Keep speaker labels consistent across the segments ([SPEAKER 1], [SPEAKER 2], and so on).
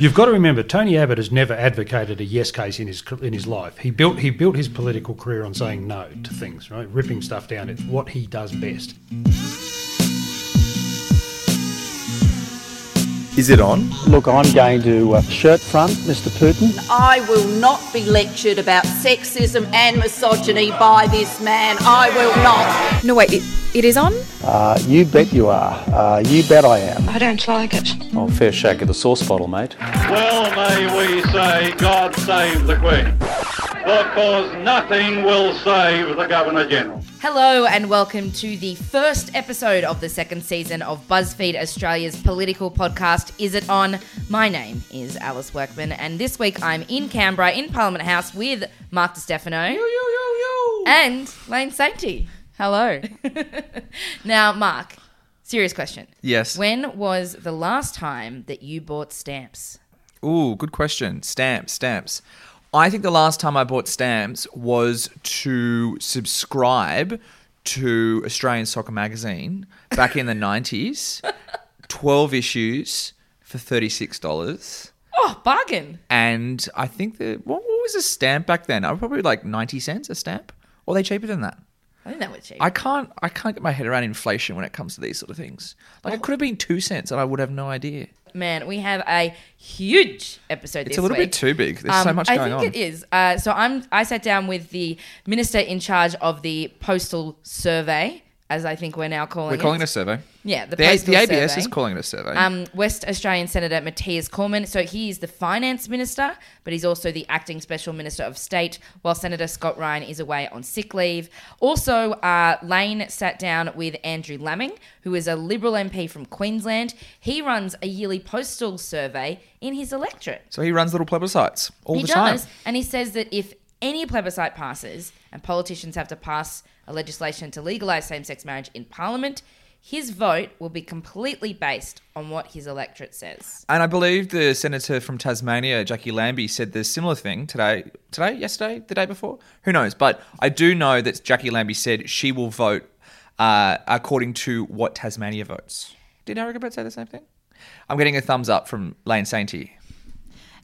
[SPEAKER 1] You've got to remember, Tony Abbott has never advocated a yes case in his in his life. He built he built his political career on saying no to things, right? Ripping stuff down. It's what he does best.
[SPEAKER 2] Is it on?
[SPEAKER 3] Look, I'm going to uh, shirt front, Mr. Putin.
[SPEAKER 4] I will not be lectured about sexism and misogyny by this man. I will not.
[SPEAKER 5] No, wait, it, it is on?
[SPEAKER 3] Uh, you bet you are. Uh, you bet I am.
[SPEAKER 6] I don't like it.
[SPEAKER 7] Oh, fair shake of the sauce bottle, mate.
[SPEAKER 8] Well, may we say, God save the Queen. Because nothing will save the Governor General.
[SPEAKER 9] Hello, and welcome to the first episode of the second season of BuzzFeed Australia's political podcast, Is It On? My name is Alice Workman, and this week I'm in Canberra in Parliament House with Mark DiStefano and Lane Sainty.
[SPEAKER 5] Hello.
[SPEAKER 9] Now, Mark, serious question.
[SPEAKER 2] Yes.
[SPEAKER 9] When was the last time that you bought stamps?
[SPEAKER 2] Ooh, good question. Stamps, stamps. I think the last time I bought stamps was to subscribe to Australian Soccer Magazine back in the 90s. 12 issues for $36.
[SPEAKER 9] Oh, bargain.
[SPEAKER 2] And I think the what, what was a stamp back then? I was probably like 90 cents a stamp. Or are they cheaper than that?
[SPEAKER 9] I think that was cheap.
[SPEAKER 2] I can't I can't get my head around inflation when it comes to these sort of things. Like it could have been 2 cents and I would have no idea.
[SPEAKER 9] Man, we have a huge episode
[SPEAKER 2] It's
[SPEAKER 9] this
[SPEAKER 2] a little
[SPEAKER 9] week.
[SPEAKER 2] bit too big. There's so
[SPEAKER 9] Um,
[SPEAKER 2] much
[SPEAKER 9] I
[SPEAKER 2] going
[SPEAKER 9] think
[SPEAKER 2] on.
[SPEAKER 9] it is. Uh, so I'm. I sat down with the minister in charge of the postal survey, as I think we're now calling
[SPEAKER 2] We're calling it a survey.
[SPEAKER 9] Yeah, the
[SPEAKER 2] The, the ABS
[SPEAKER 9] survey.
[SPEAKER 2] is calling it a survey.
[SPEAKER 9] Um, West Australian Senator Matthias Cormann. So he is the finance minister, but he's also the acting special minister of state, while Senator Scott Ryan is away on sick leave. Also, uh, Lane sat down with Andrew Laming, who is a Liberal MP from Queensland. He runs a yearly postal survey in his electorate.
[SPEAKER 2] so he runs little plebiscites all
[SPEAKER 9] he
[SPEAKER 2] the time.
[SPEAKER 9] does, and he says that if any plebiscite passes and politicians have to pass a legislation to legalise same sex marriage in Parliament, his vote will be completely based on what his electorate says.
[SPEAKER 2] And I believe the senator from Tasmania, Jackie Lambie, said the similar thing today. Today, yesterday, the day before, who knows? But I do know that Jackie Lambie said she will vote uh, according to what Tasmania votes. Did Eric Abetz say the same thing? I'm getting a thumbs up from Lane Sainty.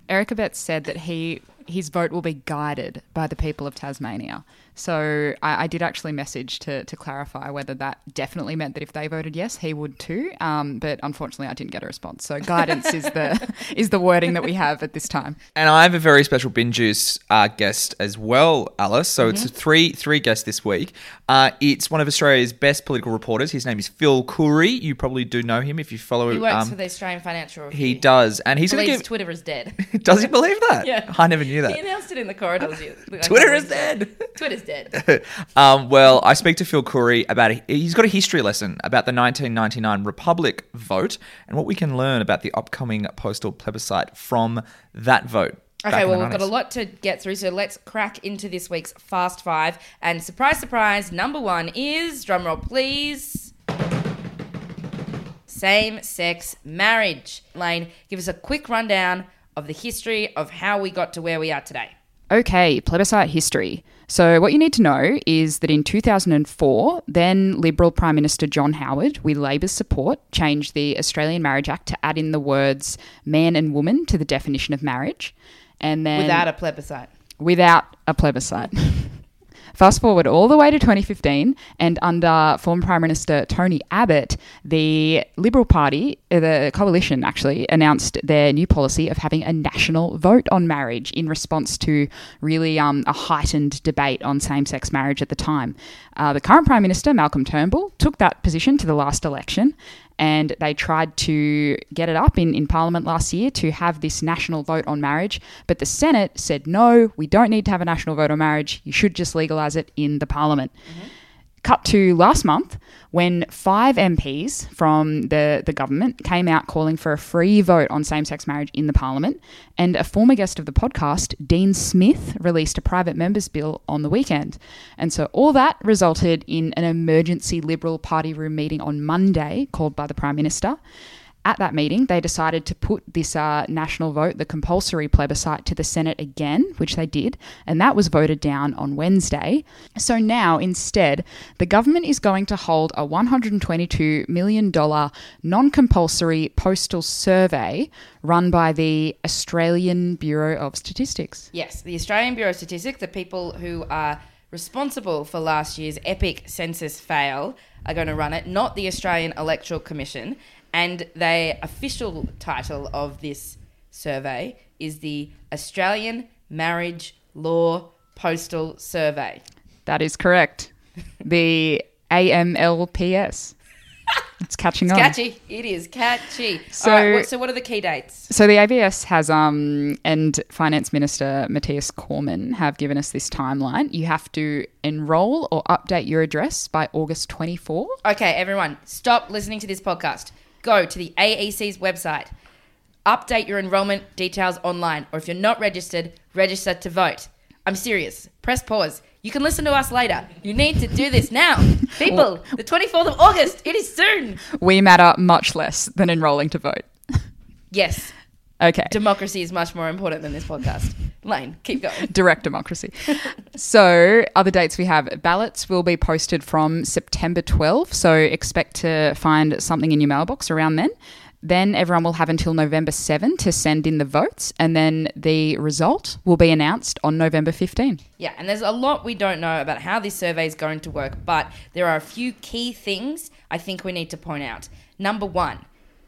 [SPEAKER 5] Eric Abetz said that he his vote will be guided by the people of Tasmania. So I, I did actually message to, to clarify whether that definitely meant that if they voted yes, he would too. Um, but unfortunately, I didn't get a response. So guidance is the is the wording that we have at this time.
[SPEAKER 2] And I have a very special bin juice uh, guest as well, Alice. So it's three three guests this week. Uh, it's one of Australia's best political reporters. His name is Phil Coorey. You probably do know him if you follow. Him.
[SPEAKER 9] He works
[SPEAKER 2] um,
[SPEAKER 9] for the Australian Financial Review.
[SPEAKER 2] he does, and he's going to
[SPEAKER 9] believes
[SPEAKER 2] give.
[SPEAKER 9] Twitter is dead.
[SPEAKER 2] Does he believe that?
[SPEAKER 9] Yeah.
[SPEAKER 2] I never knew that.
[SPEAKER 9] he announced it in the corridors.
[SPEAKER 2] Twitter
[SPEAKER 9] a
[SPEAKER 2] is
[SPEAKER 9] week ago.
[SPEAKER 2] dead.
[SPEAKER 9] Twitter's
[SPEAKER 2] um, well, I speak to Phil Coorey about a, he's got a history lesson about the 1999 Republic vote and what we can learn about the upcoming postal plebiscite from that vote.
[SPEAKER 9] Okay, well, we've got a lot to get through, so let's crack into this week's Fast Five. And surprise, surprise, number one is, drumroll please, same sex marriage. Lane, give us a quick rundown of the history of how we got to where we are today.
[SPEAKER 5] Okay, plebiscite history. So, what you need to know is that in 2004, then Liberal Prime Minister John Howard, with Labor's support, changed the Australian Marriage Act to add in the words man and woman to the definition of marriage. And then
[SPEAKER 9] Without a plebiscite.
[SPEAKER 5] without a plebiscite. Fast forward all the way to 2015, and under former Prime Minister Tony Abbott, the Liberal Party, uh, the coalition actually, announced their new policy of having a national vote on marriage in response to really um, a heightened debate on same sex marriage at the time. Uh, the current Prime Minister, Malcolm Turnbull, took that position to the last election and they tried to get it up in, in Parliament last year to have this national vote on marriage. But the Senate said, no, we don't need to have a national vote on marriage. You should just legalise it in the Parliament. Mm-hmm. Cut to last month when five MPs from the, the government came out calling for a free vote on same sex marriage in the Parliament. And a former guest of the podcast, Dean Smith, released a private members bill on the weekend. And so all that resulted in an emergency Liberal Party room meeting on Monday called by the Prime Minister. At that meeting, they decided to put this uh, national vote, the compulsory plebiscite, to the Senate again, which they did, and that was voted down on Wednesday. So now, instead, the government is going to hold a $122 million non compulsory postal survey run by the Australian Bureau of Statistics.
[SPEAKER 9] Yes, the Australian Bureau of Statistics, the people who are responsible for last year's epic census fail, are going to run it, not the Australian Electoral Commission. And the official title of this survey is the Australian Marriage Law Postal Survey.
[SPEAKER 5] That is correct. The AMLPS. It's catching on.
[SPEAKER 9] Catchy. It is catchy.
[SPEAKER 5] So-
[SPEAKER 9] All right, what, so what are the key dates?
[SPEAKER 5] So the ABS has um and Finance Minister Matthias Cormann have given us this timeline. You have to enroll or update your address by August 24.
[SPEAKER 9] Okay, everyone, stop listening to this podcast. Go to the AEC's website. Update your enrollment details online, or if you're not registered, register to vote. I'm serious. Press pause. You can listen to us later. You need to do this now. People, the 24th of August, it is soon.
[SPEAKER 5] We matter much less than enrolling to vote.
[SPEAKER 9] Yes,
[SPEAKER 5] Okay.
[SPEAKER 9] democracy is much more important than this podcast. Lane, keep going.
[SPEAKER 5] direct democracy. so, other dates we have ballots will be posted from September 12. So, expect to find something in your mailbox around then. Then everyone will have until November 7 to send in the votes, and then the result will be announced on November 15.
[SPEAKER 9] Yeah, and there's a lot we don't know about how this survey is going to work, but there are a few key things I think we need to point out. Number one,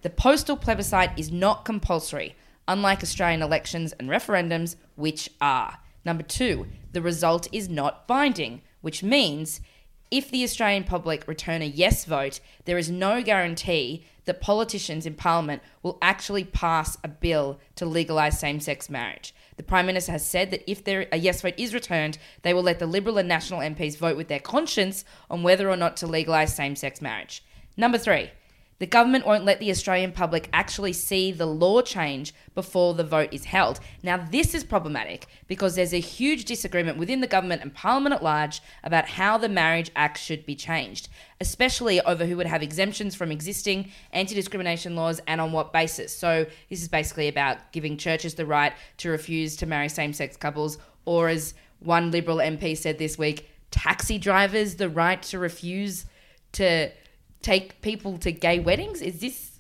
[SPEAKER 9] the postal plebiscite is not compulsory, unlike Australian elections and referendums, which are. Number two, the result is not binding, which means if the Australian public return a yes vote, there is no guarantee that politicians in Parliament will actually pass a bill to legalise same sex marriage. The Prime Minister has said that if there, a yes vote is returned, they will let the Liberal and National MPs vote with their conscience on whether or not to legalise same sex marriage. Number three, the government won't let the Australian public actually see the law change before the vote is held. Now, this is problematic because there's a huge disagreement within the government and Parliament at large about how the Marriage Act should be changed, especially over who would have exemptions from existing anti discrimination laws and on what basis. So, this is basically about giving churches the right to refuse to marry same sex couples, or as one Liberal MP said this week, taxi drivers the right to refuse to take people to gay weddings? Is this?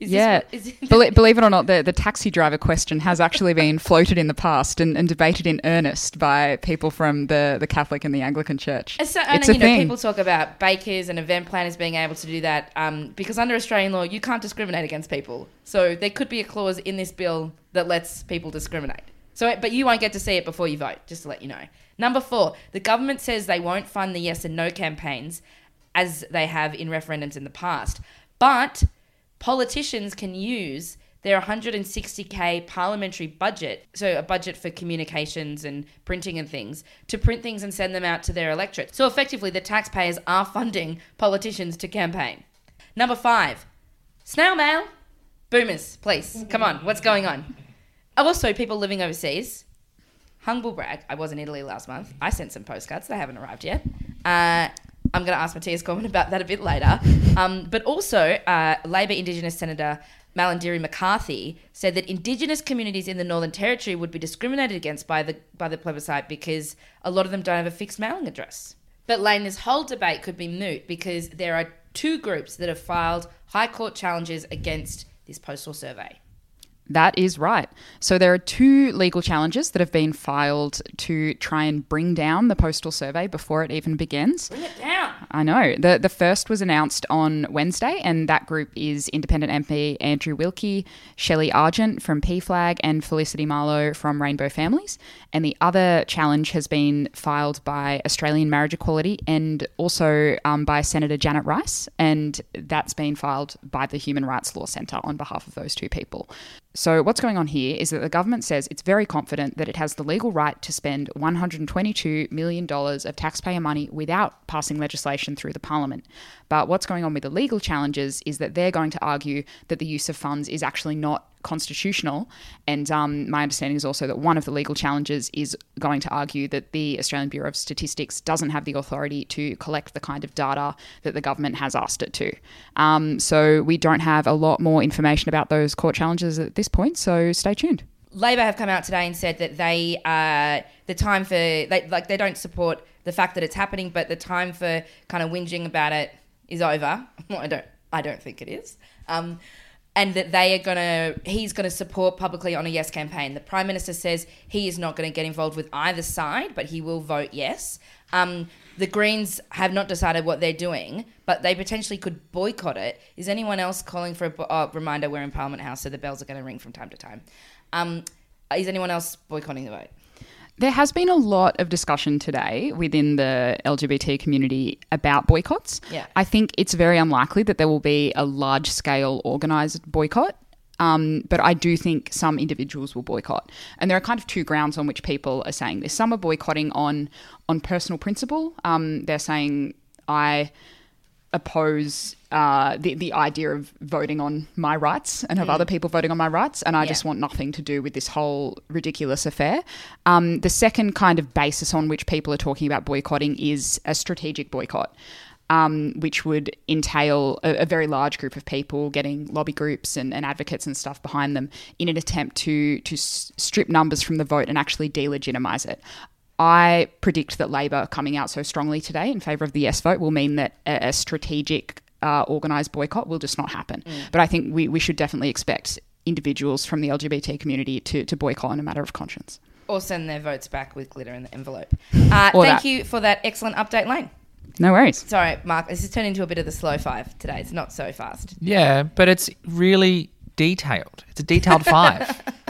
[SPEAKER 9] Is
[SPEAKER 5] yeah.
[SPEAKER 9] This, what- is
[SPEAKER 5] Belie- believe it or not, the, the taxi driver question has actually been floated in the past and, and debated in earnest by people from the, the Catholic and the Anglican Church.
[SPEAKER 9] And so, and
[SPEAKER 5] it's a
[SPEAKER 9] you know,
[SPEAKER 5] thing.
[SPEAKER 9] people talk about bakers and event planners being able to do that um, because under Australian law, you can't discriminate against people. So there could be a clause in this bill that lets people discriminate. So, but you won't get to see it before you vote, just to let you know. Number four, the government says they won't fund the yes and no campaigns as they have in referendums in the past, but politicians can use their 160k parliamentary budget, so a budget for communications and printing and things, to print things and send them out to their electorate. So effectively, the taxpayers are funding politicians to campaign. Number five, snail mail. Boomers, please, come on, what's going on? Also, people living overseas. Humble brag, I was in Italy last month. I sent some postcards, they haven't arrived yet. Uh, I'm going to ask Matthias Cormann about that a bit later. Um, but also, uh, Labor Indigenous Senator Malarndirri McCarthy said that Indigenous communities in the Northern Territory would be discriminated against by the by the plebiscite because a lot of them don't have a fixed mailing address. But Lane, this whole debate could be moot because there are two groups that have filed High Court challenges against this postal survey.
[SPEAKER 5] That is right. So there are two legal challenges that have been filed to try and bring down the postal survey before it even begins.
[SPEAKER 9] Bring it down.
[SPEAKER 5] I know. The the first was announced on Wednesday, and that group is independent MP Andrew Wilkie, Shelley Argent from PFLAG, and Felicity Marlowe from Rainbow Families. And the other challenge has been filed by Australian Marriage Equality and also um, by Senator Janet Rice, and that's been filed by the Human Rights Law Centre on behalf of those two people. So, what's going on here is that the government says it's very confident that it has the legal right to spend $122 million of taxpayer money without passing legislation through the parliament. But what's going on with the legal challenges is that they're going to argue that the use of funds is actually not constitutional. And um, my understanding is also that one of the legal challenges is going to argue that the Australian Bureau of Statistics doesn't have the authority to collect the kind of data that the government has asked it to. Um, so we don't have a lot more information about those court challenges at this point. So stay tuned.
[SPEAKER 9] Labor have come out today and said that they uh, the time for they like they don't support the fact that it's happening, but the time for kind of whinging about it is over. I don't I don't think it is. Um, and that they are gonna he's gonna support publicly on a yes campaign. The prime minister says he is not going to get involved with either side, but he will vote yes. Um, the Greens have not decided what they're doing, but they potentially could boycott it. Is anyone else calling for a bo- oh, reminder? We're in Parliament House, so the bells are going to ring from time to time. Um, is anyone else boycotting the vote?
[SPEAKER 5] There has been a lot of discussion today within the LGBT community about boycotts.
[SPEAKER 9] Yeah.
[SPEAKER 5] I think it's very unlikely that there will be a large scale organised boycott. Um, but I do think some individuals will boycott, and there are kind of two grounds on which people are saying this. Some are boycotting on on personal principle. Um, they're saying I oppose uh, the the idea of voting on my rights and have other people voting on my rights, and I
[SPEAKER 9] Yeah.
[SPEAKER 5] just want nothing to do with this whole ridiculous affair. Um, the second kind of basis on which people are talking about boycotting is a strategic boycott. Um, which would entail a, a very large group of people getting lobby groups and, and advocates and stuff behind them in an attempt to to s- strip numbers from the vote and actually delegitimize it. I predict that Labor coming out so strongly today in favour of the yes vote will mean that a, a strategic uh, organised boycott will just not happen. But I think we, we should definitely expect individuals from the LGBT community to, to boycott on a matter of conscience.
[SPEAKER 9] Or send their votes back with glitter in the envelope. Uh, thank
[SPEAKER 5] that.
[SPEAKER 9] you for that excellent update, Lane.
[SPEAKER 5] No worries.
[SPEAKER 9] Sorry, Mark. This has turned into a bit of the slow five today. It's not so fast.
[SPEAKER 2] Yeah, but it's really detailed. It's a detailed five.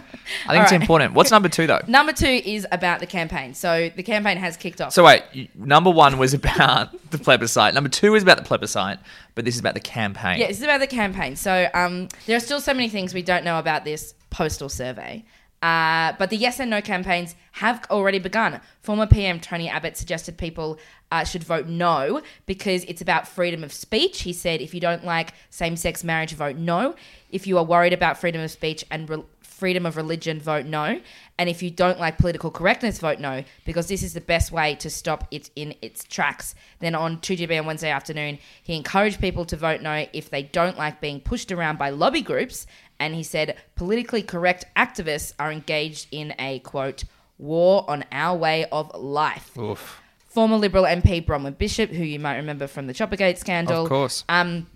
[SPEAKER 2] I think it's
[SPEAKER 9] right.
[SPEAKER 2] important. What's number two though?
[SPEAKER 9] Number two is about the campaign. So the campaign has kicked off.
[SPEAKER 2] So wait, you- number one was about the plebiscite. Number two is about the plebiscite, but this is about the campaign.
[SPEAKER 9] Yeah, this is about the campaign. So um, there are still so many things we don't know about this postal survey. Uh, but the yes and no campaigns have already begun. Former PM Tony Abbott suggested people uh, should vote no because it's about freedom of speech. He said, if you don't like same sex marriage, vote no. If you are worried about freedom of speech and re- freedom of religion, vote no. And if you don't like political correctness, vote no, because this is the best way to stop it in its tracks. Then on 2GB on Wednesday afternoon, he encouraged people to vote no if they don't like being pushed around by lobby groups. And he said politically correct activists are engaged in a quote, war on our way of life.
[SPEAKER 2] Oof.
[SPEAKER 9] Former Liberal MP Bronwyn Bishop, who you might remember from the Choppergate scandal,
[SPEAKER 2] Of course.
[SPEAKER 9] um,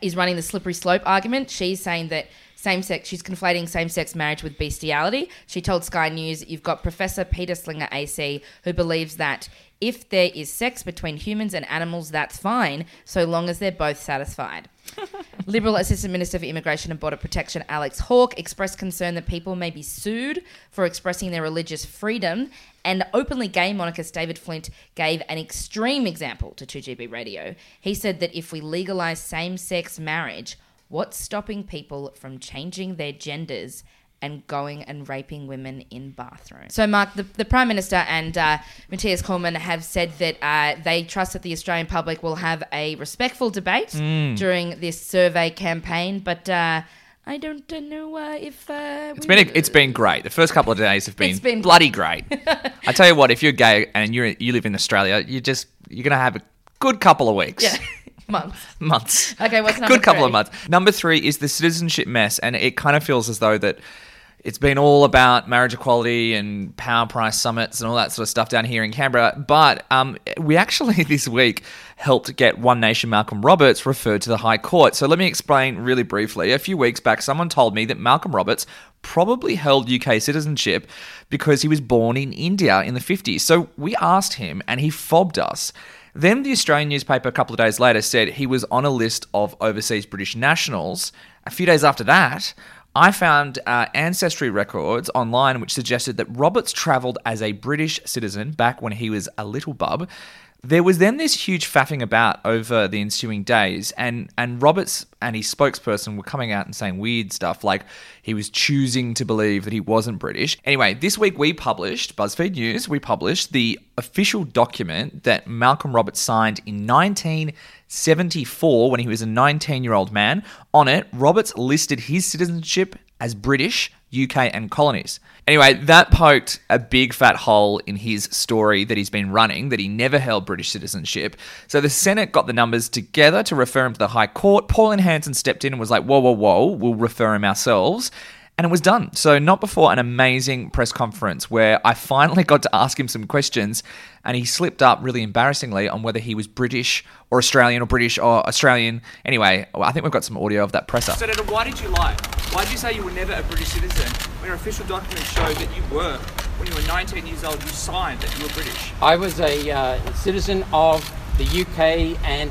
[SPEAKER 9] is running the slippery slope argument. She's saying that same sex, she's conflating same sex marriage with bestiality. She told Sky News, You've got Professor Peter Singer AC, who believes that if there is sex between humans and animals, that's fine, so long as they're both satisfied. Liberal Assistant Minister for Immigration and Border Protection Alex Hawke expressed concern that people may be sued for expressing their religious freedom. And openly gay monarchist David Flint gave an extreme example to 2GB Radio. He said that if we legalise same sex marriage, what's stopping people from changing their genders and going and raping women in bathrooms. So, Mark, the, the Prime Minister and uh, Matthias Cormann have said that uh, they trust that the Australian public will have a respectful debate
[SPEAKER 2] Mm.
[SPEAKER 9] during this survey campaign, but uh, I don't know uh, if uh,
[SPEAKER 2] It's been a, it's been great. The first couple of days have been,
[SPEAKER 9] It's been-
[SPEAKER 2] bloody great. I tell you what, if you're gay and you you live in Australia, you just you're gonna have a good couple of weeks.
[SPEAKER 9] yeah, months.
[SPEAKER 2] months.
[SPEAKER 9] Okay, what's number
[SPEAKER 2] good couple of months. Number three is the citizenship mess, and it kind of feels as though that it's been all about marriage equality and power price summits and all that sort of stuff down here in Canberra. But um, we actually this week helped get One Nation Malcolm Roberts referred to the High Court. So let me explain really briefly. A few weeks back, someone told me that Malcolm Roberts probably held UK citizenship because he was born in India in the 50s. So we asked him, and he fobbed us. Then the Australian newspaper a couple of days later said he was on a list of overseas British nationals. A few days after that, I found uh, ancestry records online which suggested that Roberts travelled as a British citizen back when he was a little bub. There was then this huge faffing about over the ensuing days, and, and Roberts and his spokesperson were coming out and saying weird stuff like he was choosing to believe that he wasn't British. Anyway, this week we published, BuzzFeed News, we published the official document that Malcolm Roberts signed in 1974 when he was a 19 year old man. On it, Roberts listed his citizenship as British, UK, and colonies. Anyway, that poked a big fat hole in his story that he's been running that he never held British citizenship. So the Senate got the numbers together to refer him to the High Court. Pauline Hanson stepped in and was like, whoa, whoa, whoa, we'll refer him ourselves. And it was done. So, not before an amazing press conference where I finally got to ask him some questions and he slipped up really embarrassingly on whether he was British or Australian or British or Australian. Anyway, I think we've got some audio of that presser.
[SPEAKER 6] Senator, why did you lie? Why did you say you were never a British citizen when your official documents show that you were? When you were 19 years old, you signed that you were British.
[SPEAKER 10] I was a uh, citizen of the UK and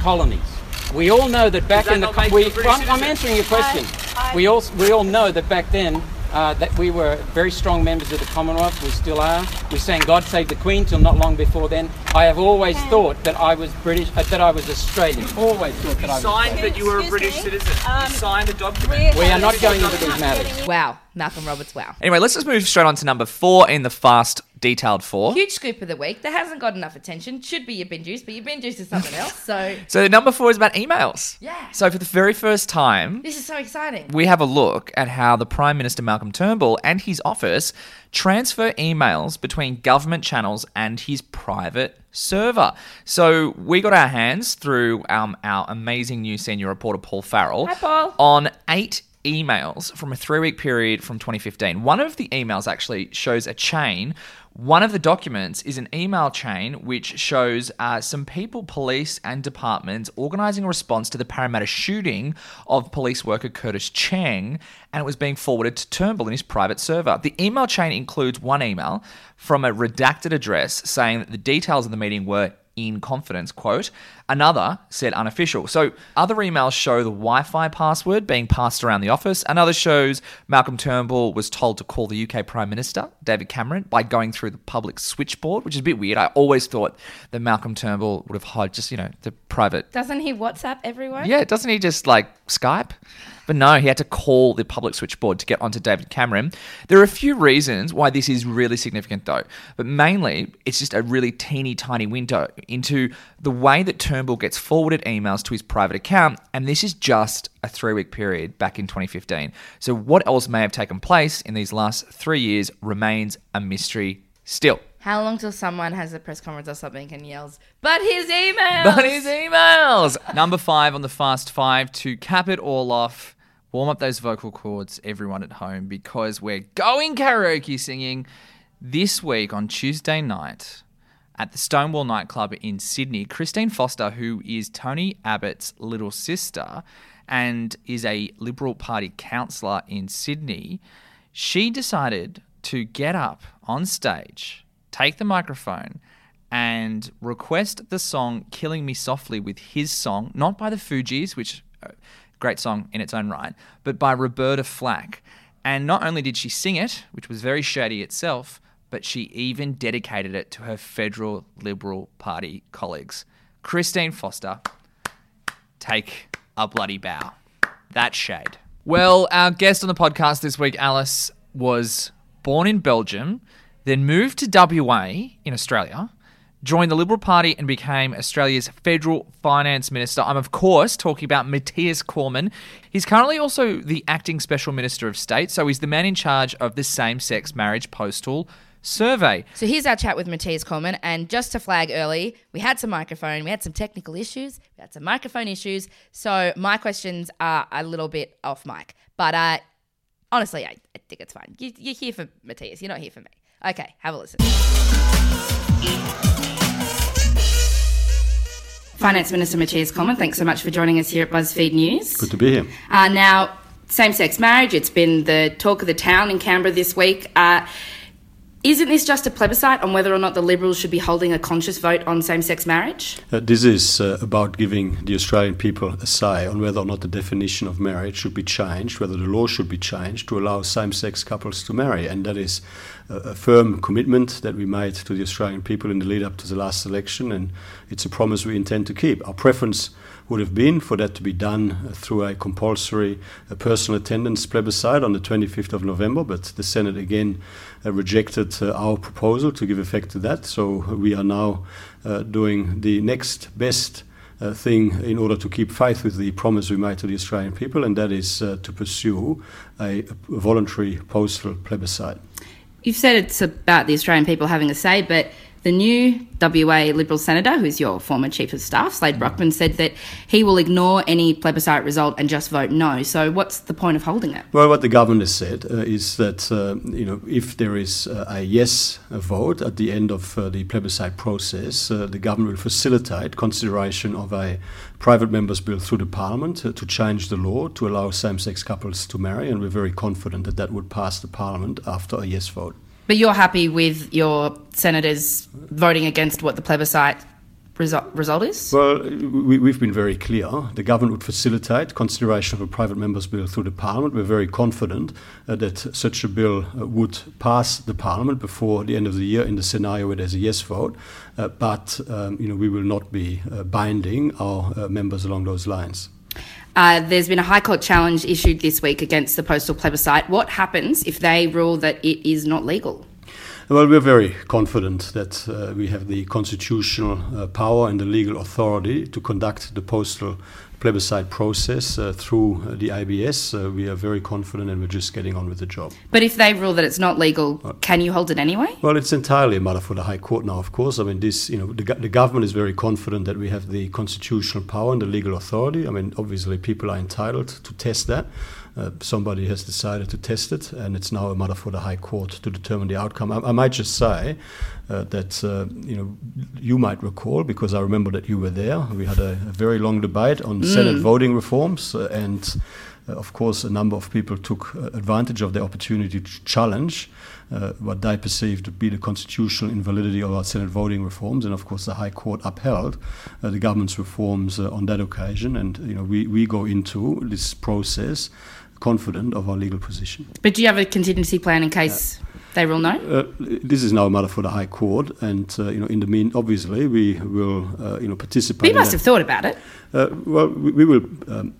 [SPEAKER 10] colonies. We all know that back
[SPEAKER 6] that
[SPEAKER 10] in the
[SPEAKER 6] not
[SPEAKER 10] we,
[SPEAKER 6] you a British
[SPEAKER 10] I'm, I'm answering your question. We all we all know that back then uh, that we were very strong members of the Commonwealth. We still are. We sang "God Save the Queen" till not long before then. I have always thought that I was British, uh, that I was Australian. Always thought that
[SPEAKER 6] You
[SPEAKER 10] I was.
[SPEAKER 6] signed that you were a British citizen. you signed a document.
[SPEAKER 10] We are not going into these matters.
[SPEAKER 9] Wow, Malcolm Roberts, wow.
[SPEAKER 2] Anyway, let's just move straight on to number four in the fast detailed four.
[SPEAKER 9] Huge scoop of the week that hasn't got enough attention. Should be your bin juice, but your bin juice is something else. So
[SPEAKER 2] So number four is about emails.
[SPEAKER 9] Yeah.
[SPEAKER 2] So for the very first time,
[SPEAKER 9] this is so exciting.
[SPEAKER 2] we have a look at how the Prime Minister Malcolm Turnbull and his office transfer emails between government channels and his private server. So we got our hands through um, our amazing new senior reporter Paul Farrell
[SPEAKER 9] Hi, Paul.
[SPEAKER 2] on eight emails from a three week period from 2015. One of the emails actually shows a chain. One of the documents is an email chain which shows uh, some people, police, and departments organising a response to the Parramatta shooting of police worker Curtis Cheng, and it was being forwarded to Turnbull in his private server. The email chain includes one email from a redacted address saying that the details of the meeting were in confidence, quote. Another said unofficial. So other emails show the Wi Fi password being passed around the office. Another shows Malcolm Turnbull was told to call the UK Prime Minister, David Cameron, by going through the public switchboard, which is a bit weird. I always thought that Malcolm Turnbull would have had just, you know, the private.
[SPEAKER 9] Doesn't he WhatsApp everyone?
[SPEAKER 2] Yeah, doesn't he just like Skype? But no, he had to call the public switchboard to get onto David Cameron. There are a few reasons why this is really significant, though, but mainly it's just a really teeny tiny window into the way that Turnbull gets forwarded emails to his private account, and this is just a three week period back in 2015. So, what else may have taken place in these last three years remains a mystery still.
[SPEAKER 9] How long till someone has a press conference or something and yells, "But his emails!
[SPEAKER 2] But his emails. Number five on the fast five to cap it all off. Warm up those vocal cords, everyone at home, because we're going karaoke singing this week on Tuesday night at the Stonewall nightclub in Sydney. Christine Forster, who is Tony Abbott's little sister and is a Liberal Party councillor in Sydney, she decided to get up on stage, take the microphone, and request the song Killing Me Softly with his song, not by the Fugees, which uh, great song in its own right, but by Roberta Flack. And not only did she sing it, which was very shady itself, but she even dedicated it to her federal Liberal Party colleagues. Christine Forster, take a bloody bow. That shade. Well, our guest on the podcast this week, Alice, was born in Belgium, then moved to WA in Australia, joined the Liberal Party and became Australia's federal finance minister. I'm, of course, talking about Matthias Cormann. He's currently also the acting special minister of state, so he's the man in charge of the same sex marriage postal survey.
[SPEAKER 9] So here's our chat with Matthias Cormann. And just to flag early, we had some microphone, we had some technical issues, we had some microphone issues. So my questions are a little bit off mic. But uh, honestly, I, I think it's fine. You, you're here for Matthias, you're not here for me. Okay, have a listen. Finance Minister Matthias Cormann, thanks so much for joining us here at BuzzFeed News.
[SPEAKER 11] Good to be here.
[SPEAKER 9] Uh, now, same sex marriage, it's been the talk of the town in Canberra this week. Uh, isn't this just a plebiscite on whether or not the Liberals should be holding a conscious vote on same sex marriage?
[SPEAKER 11] Uh, this is uh, about giving the Australian people a say on whether or not the definition of marriage should be changed, whether the law should be changed to allow same sex couples to marry. And that is a, a firm commitment that we made to the Australian people in the lead up to the last election, and it's a promise we intend to keep. Our preference would have been for that to be done through a compulsory uh, personal attendance plebiscite on the 25th of November, but the Senate again uh, rejected uh, our proposal to give effect to that. So we are now uh, doing the next best uh, thing in order to keep faith with the promise we made to the Australian people, and that is uh, to pursue a, a voluntary postal plebiscite.
[SPEAKER 9] You've said it's about the Australian people having a say, but the new WA Liberal Senator, who's your former Chief of Staff, Slade Brockman, said that he will ignore any plebiscite result and just vote no. So, what's the point of holding it?
[SPEAKER 11] Well, what the government has said uh, is that uh, you know if there is uh, a yes vote at the end of uh, the plebiscite process, uh, the government will facilitate consideration of a private members' bill through the Parliament uh, to change the law to allow same-sex couples to marry, and we're very confident that that would pass the Parliament after a yes vote.
[SPEAKER 9] But you're happy with your senators voting against what the plebiscite result, result is?
[SPEAKER 11] Well, we, we've been very clear. The government would facilitate consideration of a private member's bill through the Parliament. We're very confident uh, that such a bill uh, would pass the Parliament before the end of the year in the scenario where there's a yes vote. Uh, but um, you know, we will not be uh, binding our uh, members along those lines.
[SPEAKER 9] Uh, there's been a High Court challenge issued this week against the postal plebiscite. What happens if they rule that it is not legal?
[SPEAKER 11] Well, we're very confident that uh, we have the constitutional uh, power and the legal authority to conduct the postal plebiscite process uh, through uh, the ABS. Uh, we are very confident and we're just getting on with the job.
[SPEAKER 9] But if they rule that it's not legal, can you hold it anyway?
[SPEAKER 11] Well, it's entirely a matter for the High Court now, of course. I mean, this, you know, the, the government is very confident that we have the constitutional power and the legal authority. I mean, obviously, people are entitled to test that. Uh, somebody has decided to test it, and it's now a matter for the High Court to determine the outcome. I, I might just say uh, that uh, you know you might recall because I remember that you were there. We had a, a very long debate on
[SPEAKER 9] Mm.
[SPEAKER 11] Senate voting reforms, uh, and uh, of course, a number of people took uh, advantage of the opportunity to challenge uh, what they perceived to be the constitutional invalidity of our Senate voting reforms, and of course, the High Court upheld uh, the government's reforms uh, on that occasion. And you know, we, we go into this process confident of our legal position.
[SPEAKER 9] But do you have a contingency plan in case they rule no?
[SPEAKER 11] Uh, this is now a matter for the High Court, and uh, you know, in the mean, obviously, we will uh, you know participate.
[SPEAKER 9] You must have thought about it.
[SPEAKER 11] Uh, well, we, we will um,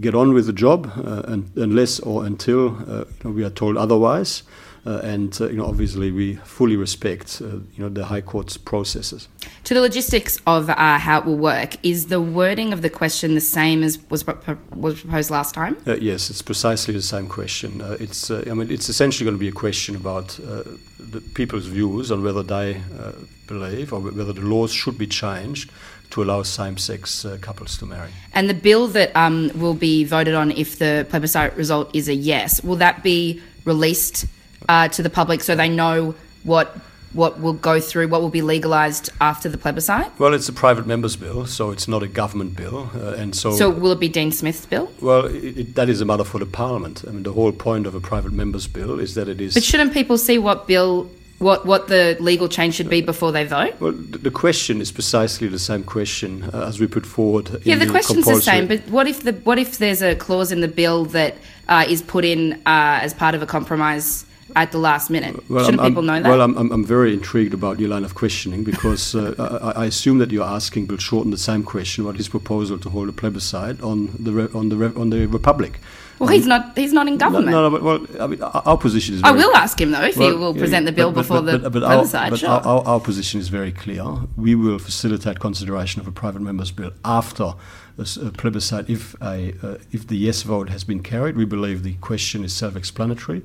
[SPEAKER 11] get on with the job, uh, and unless or until uh, you know, we are told otherwise. Uh, and uh, you know, obviously, we fully respect uh, you know the High Court's processes.
[SPEAKER 9] To the logistics of uh, how it will work, is the wording of the question the same as was pro- was proposed last time?
[SPEAKER 11] Uh, yes, it's precisely the same question. Uh, it's, uh, I mean, it's essentially going to be a question about uh, the people's views on whether they uh, believe or whether the laws should be changed to allow same-sex uh, couples to marry.
[SPEAKER 9] And the bill that um, will be voted on if the plebiscite result is a yes, will that be released uh, to the public so they know what what will go through, what will be legalised after the plebiscite?
[SPEAKER 11] Well, it's a private members bill, so it's not a government bill, uh, and so.
[SPEAKER 9] So will it be Dean Smith's bill?
[SPEAKER 11] well, it, it, that is a matter for the Parliament. I mean, the whole point of a private members bill is that it is.
[SPEAKER 9] But shouldn't people see what bill, what what the legal change should be before they vote?
[SPEAKER 11] well, the question is precisely the same question uh, as we put forward.
[SPEAKER 9] Yeah,
[SPEAKER 11] in
[SPEAKER 9] the question's the same. But what if the what if there's a clause in the bill that uh, is put in uh, as part of a compromise at the last minute?
[SPEAKER 11] Well,
[SPEAKER 9] Shouldn't
[SPEAKER 11] I'm-
[SPEAKER 9] people know that?
[SPEAKER 11] Well, I'm, I'm, very intrigued about your line of questioning because uh, I, I assume that you're asking Bill Shorten the same question about his proposal to hold a plebiscite on the re- on the on the Republic.
[SPEAKER 9] well, he's not. He's not in government.
[SPEAKER 11] No, no, but well, I mean, our position is.
[SPEAKER 9] I will ask him though if he
[SPEAKER 11] Well,
[SPEAKER 9] will
[SPEAKER 11] yeah,
[SPEAKER 9] present the bill
[SPEAKER 11] but-
[SPEAKER 9] before
[SPEAKER 11] but-
[SPEAKER 9] the
[SPEAKER 11] but our-
[SPEAKER 9] plebiscite.
[SPEAKER 11] But
[SPEAKER 9] sure.
[SPEAKER 11] our, our, our position is very clear. We will facilitate consideration of a private member's bill after a, plebiscite if a uh, if the yes vote has been carried. We believe the question is self-explanatory.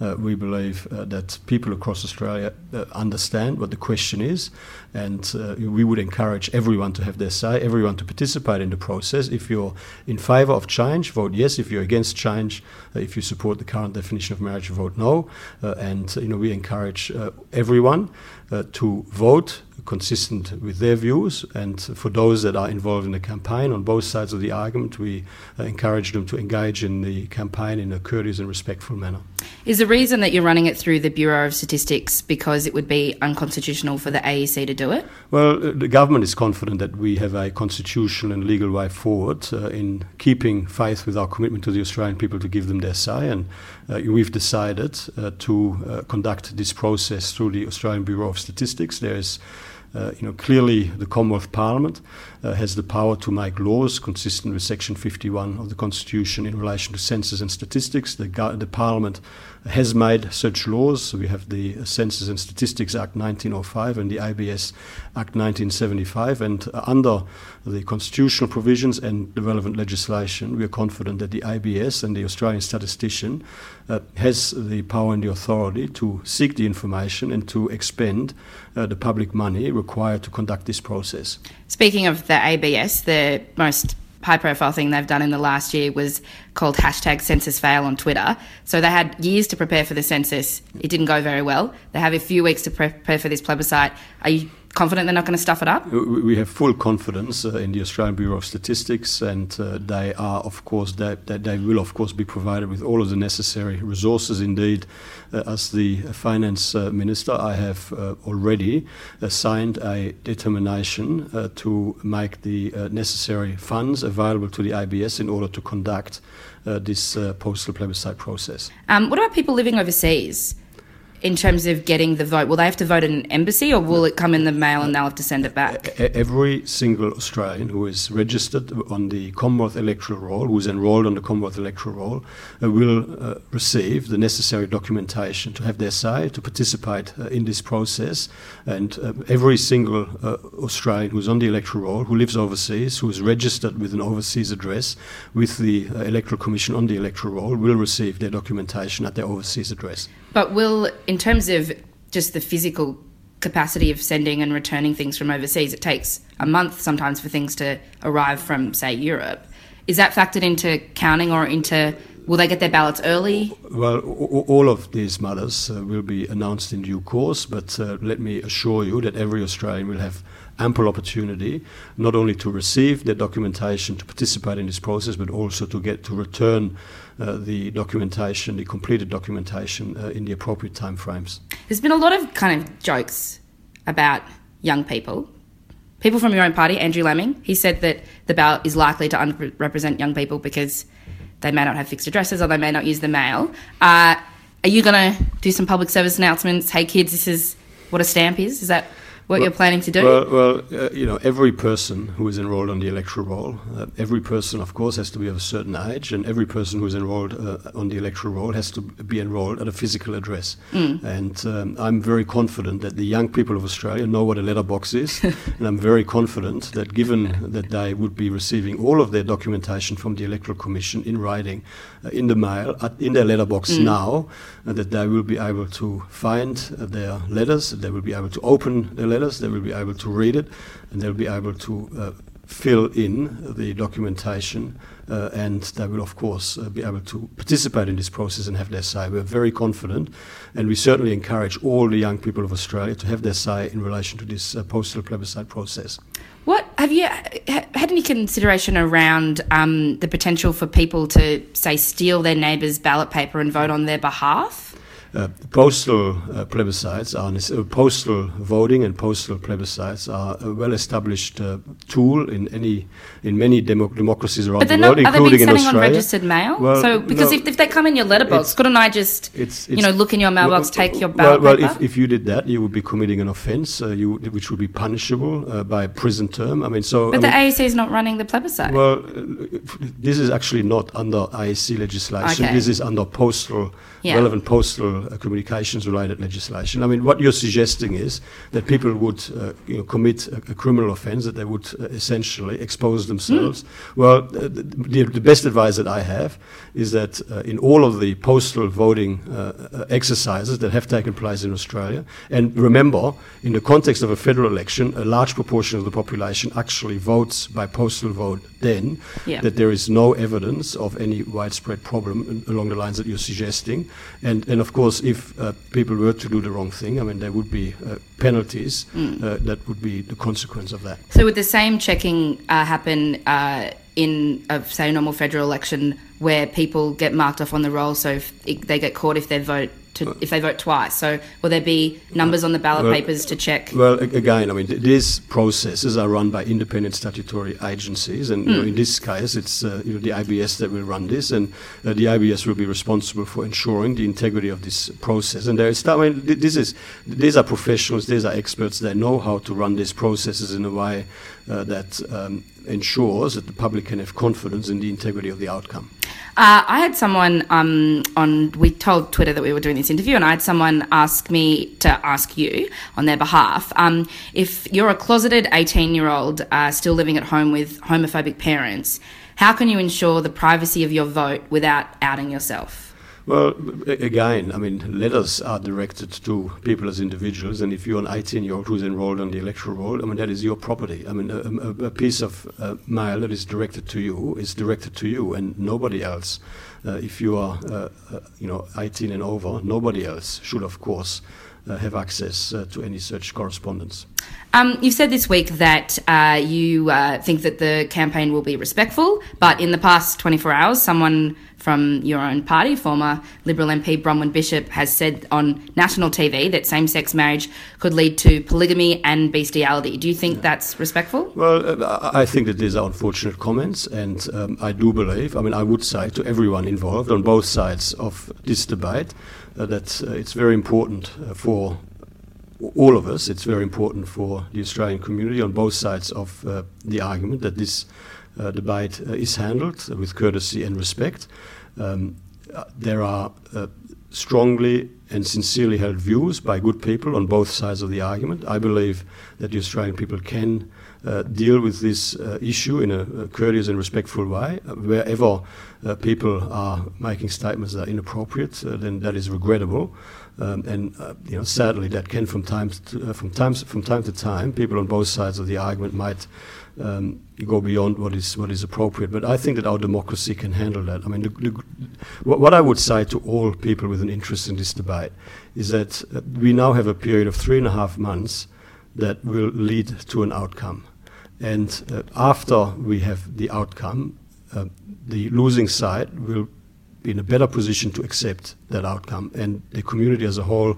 [SPEAKER 11] Uh, we believe uh, that people across Australia uh, understand what the question is, and uh, we would encourage everyone to have their say, everyone to participate in the process. If you're in favour of change, vote yes. If you're against change, uh, if you support the current definition of marriage, vote no. And you know we encourage everyone to vote consistent with their views. And for those that are involved in the campaign on both sides of the argument, we uh, encourage them to engage in the campaign in a courteous and respectful manner.
[SPEAKER 9] Is the reason that you're running it through the Bureau of Statistics because it would be unconstitutional for the AEC to do it?
[SPEAKER 11] Well, uh, the government is confident that we have a constitutional and legal way forward uh, in keeping faith with our commitment to the Australian people to give them their say. And uh, we've decided uh, to uh, conduct this process through the Australian Bureau of Statistics. There is uh, you know, clearly, the Commonwealth Parliament uh, has the power to make laws consistent with Section 51 of the Constitution in relation to census and statistics. The, the Parliament has made such laws. We have the Census and Statistics Act 1905 and the ABS Act 1975. And under the constitutional provisions and the relevant legislation, we are confident that the ABS and the Australian statistician uh, has the power and the authority to seek the information and to expend uh, the public money required to conduct this process.
[SPEAKER 9] Speaking of the ABS, the most high profile thing they've done in the last year was called hashtag census fail on Twitter. So they had years to prepare for the census. It didn't go very well. They have a few weeks to prepare for this plebiscite. Are you confident they're not going to stuff it up?
[SPEAKER 11] We have full confidence uh, in the Australian Bureau of Statistics, and uh, they are, of course, they, they, they, will, of course, be provided with all of the necessary resources. Indeed, uh, as the finance uh, minister, I have uh, already uh, signed a determination to make the necessary funds available to the ABS in order to conduct this postal plebiscite process.
[SPEAKER 9] Um, what about people living overseas? In terms of getting the vote? Will they have to vote in an embassy or will it come in the mail and they'll have to send it back?
[SPEAKER 11] Every single Australian who is registered on the Commonwealth electoral roll, who is enrolled on the Commonwealth electoral roll, uh, will uh, receive the necessary documentation to have their say, to participate uh, in this process. And uh, every single uh, Australian who is on the electoral roll, who lives overseas, who is registered with an overseas address with the uh, Electoral Commission on the electoral roll, will receive their documentation at their overseas address.
[SPEAKER 9] But will, in terms of just the physical capacity of sending and returning things from overseas, it takes a month sometimes for things to arrive from, say, Europe. Is that factored into counting or into will they get their ballots early?
[SPEAKER 11] Well, all of these matters uh, will be announced in due course, but uh, let me assure you that every Australian will have ample opportunity not only to receive their documentation to participate in this process, but also to get to return the documentation, the completed documentation, uh, in the appropriate timeframes.
[SPEAKER 9] There's been a lot of kind of jokes about young people. People from your own party, Andrew Laming, he said that the ballot is likely to underrepresent young people because they may not have fixed addresses or they may not use the mail. Uh, are you going to do some public service announcements? Hey, kids, this is what a stamp is. Is that what well, you're planning to do?
[SPEAKER 11] Well, well uh, you know, every person who is enrolled on the electoral roll, uh, every person, of course, has to be of a certain age, and every person who is enrolled uh, on the electoral roll has to be enrolled at a physical address. Mm. And um, I'm very confident that the young people of Australia know what a letterbox is, and I'm very confident that given that they would be receiving all of their documentation from the Electoral Commission in writing, uh, in the mail, in their letterbox mm. now, uh, that they will be able to find their letters, they will be able to open their letters letters, they will be able to read it, and they'll be able to uh, fill in the documentation, uh, and they will, of course, uh, be able to participate in this process and have their say. We're very confident, and we certainly encourage all the young people of Australia to have their say in relation to this uh, postal plebiscite process.
[SPEAKER 9] What have you ha- had any consideration around um, the potential for people to, say, steal their neighbour's ballot paper and vote on their behalf?
[SPEAKER 11] Uh, postal uh, plebiscites are uh, postal voting and postal plebiscites are a well-established uh, tool in any in many demo- democracies around the world,
[SPEAKER 9] not,
[SPEAKER 11] including
[SPEAKER 9] in
[SPEAKER 11] Australia.
[SPEAKER 9] on registered mail? Well, so because no, if, if they come in your letterbox, couldn't I just it's, it's, you know look in your mailbox, well, take your ballot
[SPEAKER 11] well,
[SPEAKER 9] well
[SPEAKER 11] if, if you did that, you would be committing an offence, uh, you which would be punishable uh, by a prison term. I mean, so
[SPEAKER 9] but
[SPEAKER 11] I
[SPEAKER 9] the
[SPEAKER 11] mean,
[SPEAKER 9] AEC is not running the plebiscite.
[SPEAKER 11] Well, this is actually not under AEC legislation.
[SPEAKER 9] Okay.
[SPEAKER 11] This is under postal yeah. relevant postal communications related legislation. I mean, what you're suggesting is that people would uh, you know, commit a, a, criminal offence, that they would uh, essentially expose themselves. Mm. Well, uh, the, the, best advice that I have is that uh, in all of the postal voting uh, uh, exercises that have taken place in Australia, and remember, in the context of a federal election, a large proportion of the population actually votes by postal vote then, yeah. that there is no evidence of any widespread problem along the lines that you're suggesting. And, and of course, if people were to do the wrong thing, I mean, there would be uh, penalties. Mm. Uh, that would be the consequence of that.
[SPEAKER 9] So, would the same checking uh, happen uh, in, a, say, a normal federal election where people get marked off on the roll? So, if they get caught if their vote to, if they vote twice. So will there be numbers on the ballot well, papers to check?
[SPEAKER 11] Well, again, I mean, these processes are run by independent statutory agencies, and mm. you know, hmm. in this case, it's uh, you know, the ABS that will run this, and uh, the ABS will be responsible for ensuring the integrity of this process. And there is, I mean, this is these are professionals, these are experts. They know how to run these processes in a way uh, that um, ensures that the public can have confidence in the integrity of the outcome.
[SPEAKER 9] Uh, I had someone um, on. We told Twitter that we were doing this interview, and I had someone ask me to ask you on their behalf um, if you're a closeted 18 year old uh, still living at home with homophobic parents. How can you ensure the privacy of your vote without outing yourself?
[SPEAKER 11] Well, again, I mean, letters are directed to people as individuals, and if you're an 18 year old who's enrolled on the electoral roll, I mean, that is your property. I mean, a, a, piece of uh, mail that is directed to you is directed to you and nobody else. Uh, if you are, uh, uh, you know, 18 and over, nobody else should, of course, have access uh, to any such correspondence.
[SPEAKER 9] Um, you've said this week that uh, you uh, think that the campaign will be respectful, but in the past 24 hours, someone from your own party, former Liberal MP Bronwyn Bishop, has said on national TV that same sex marriage could lead to polygamy and bestiality. Do you think that's respectful?
[SPEAKER 11] Well, uh, I I think that these are unfortunate comments, and um, I do believe, I mean, I would say to everyone involved on both sides of this debate uh, that uh, it's very important uh, for all of us, it's very important for the Australian community on both sides of the argument that this debate is handled with courtesy and respect. Um, there are strongly and sincerely held views by good people on both sides of the argument. I believe that the Australian people can uh, deal with this uh, issue in a, a courteous and respectful way. Wherever people are making statements that are inappropriate, uh, then that is regrettable. Um, and uh, you know, sadly, that can from time to, uh, from times from time to time, people on both sides of the argument might um, go beyond what is what is appropriate. But I think that our democracy can handle that. I mean, the, the, what, I would say to all people with an interest in this debate is that uh, we now have a period of three and a half months that will lead to an outcome. And uh, after we have the outcome, uh, the losing side will be in a better position to accept that outcome, and the community as a whole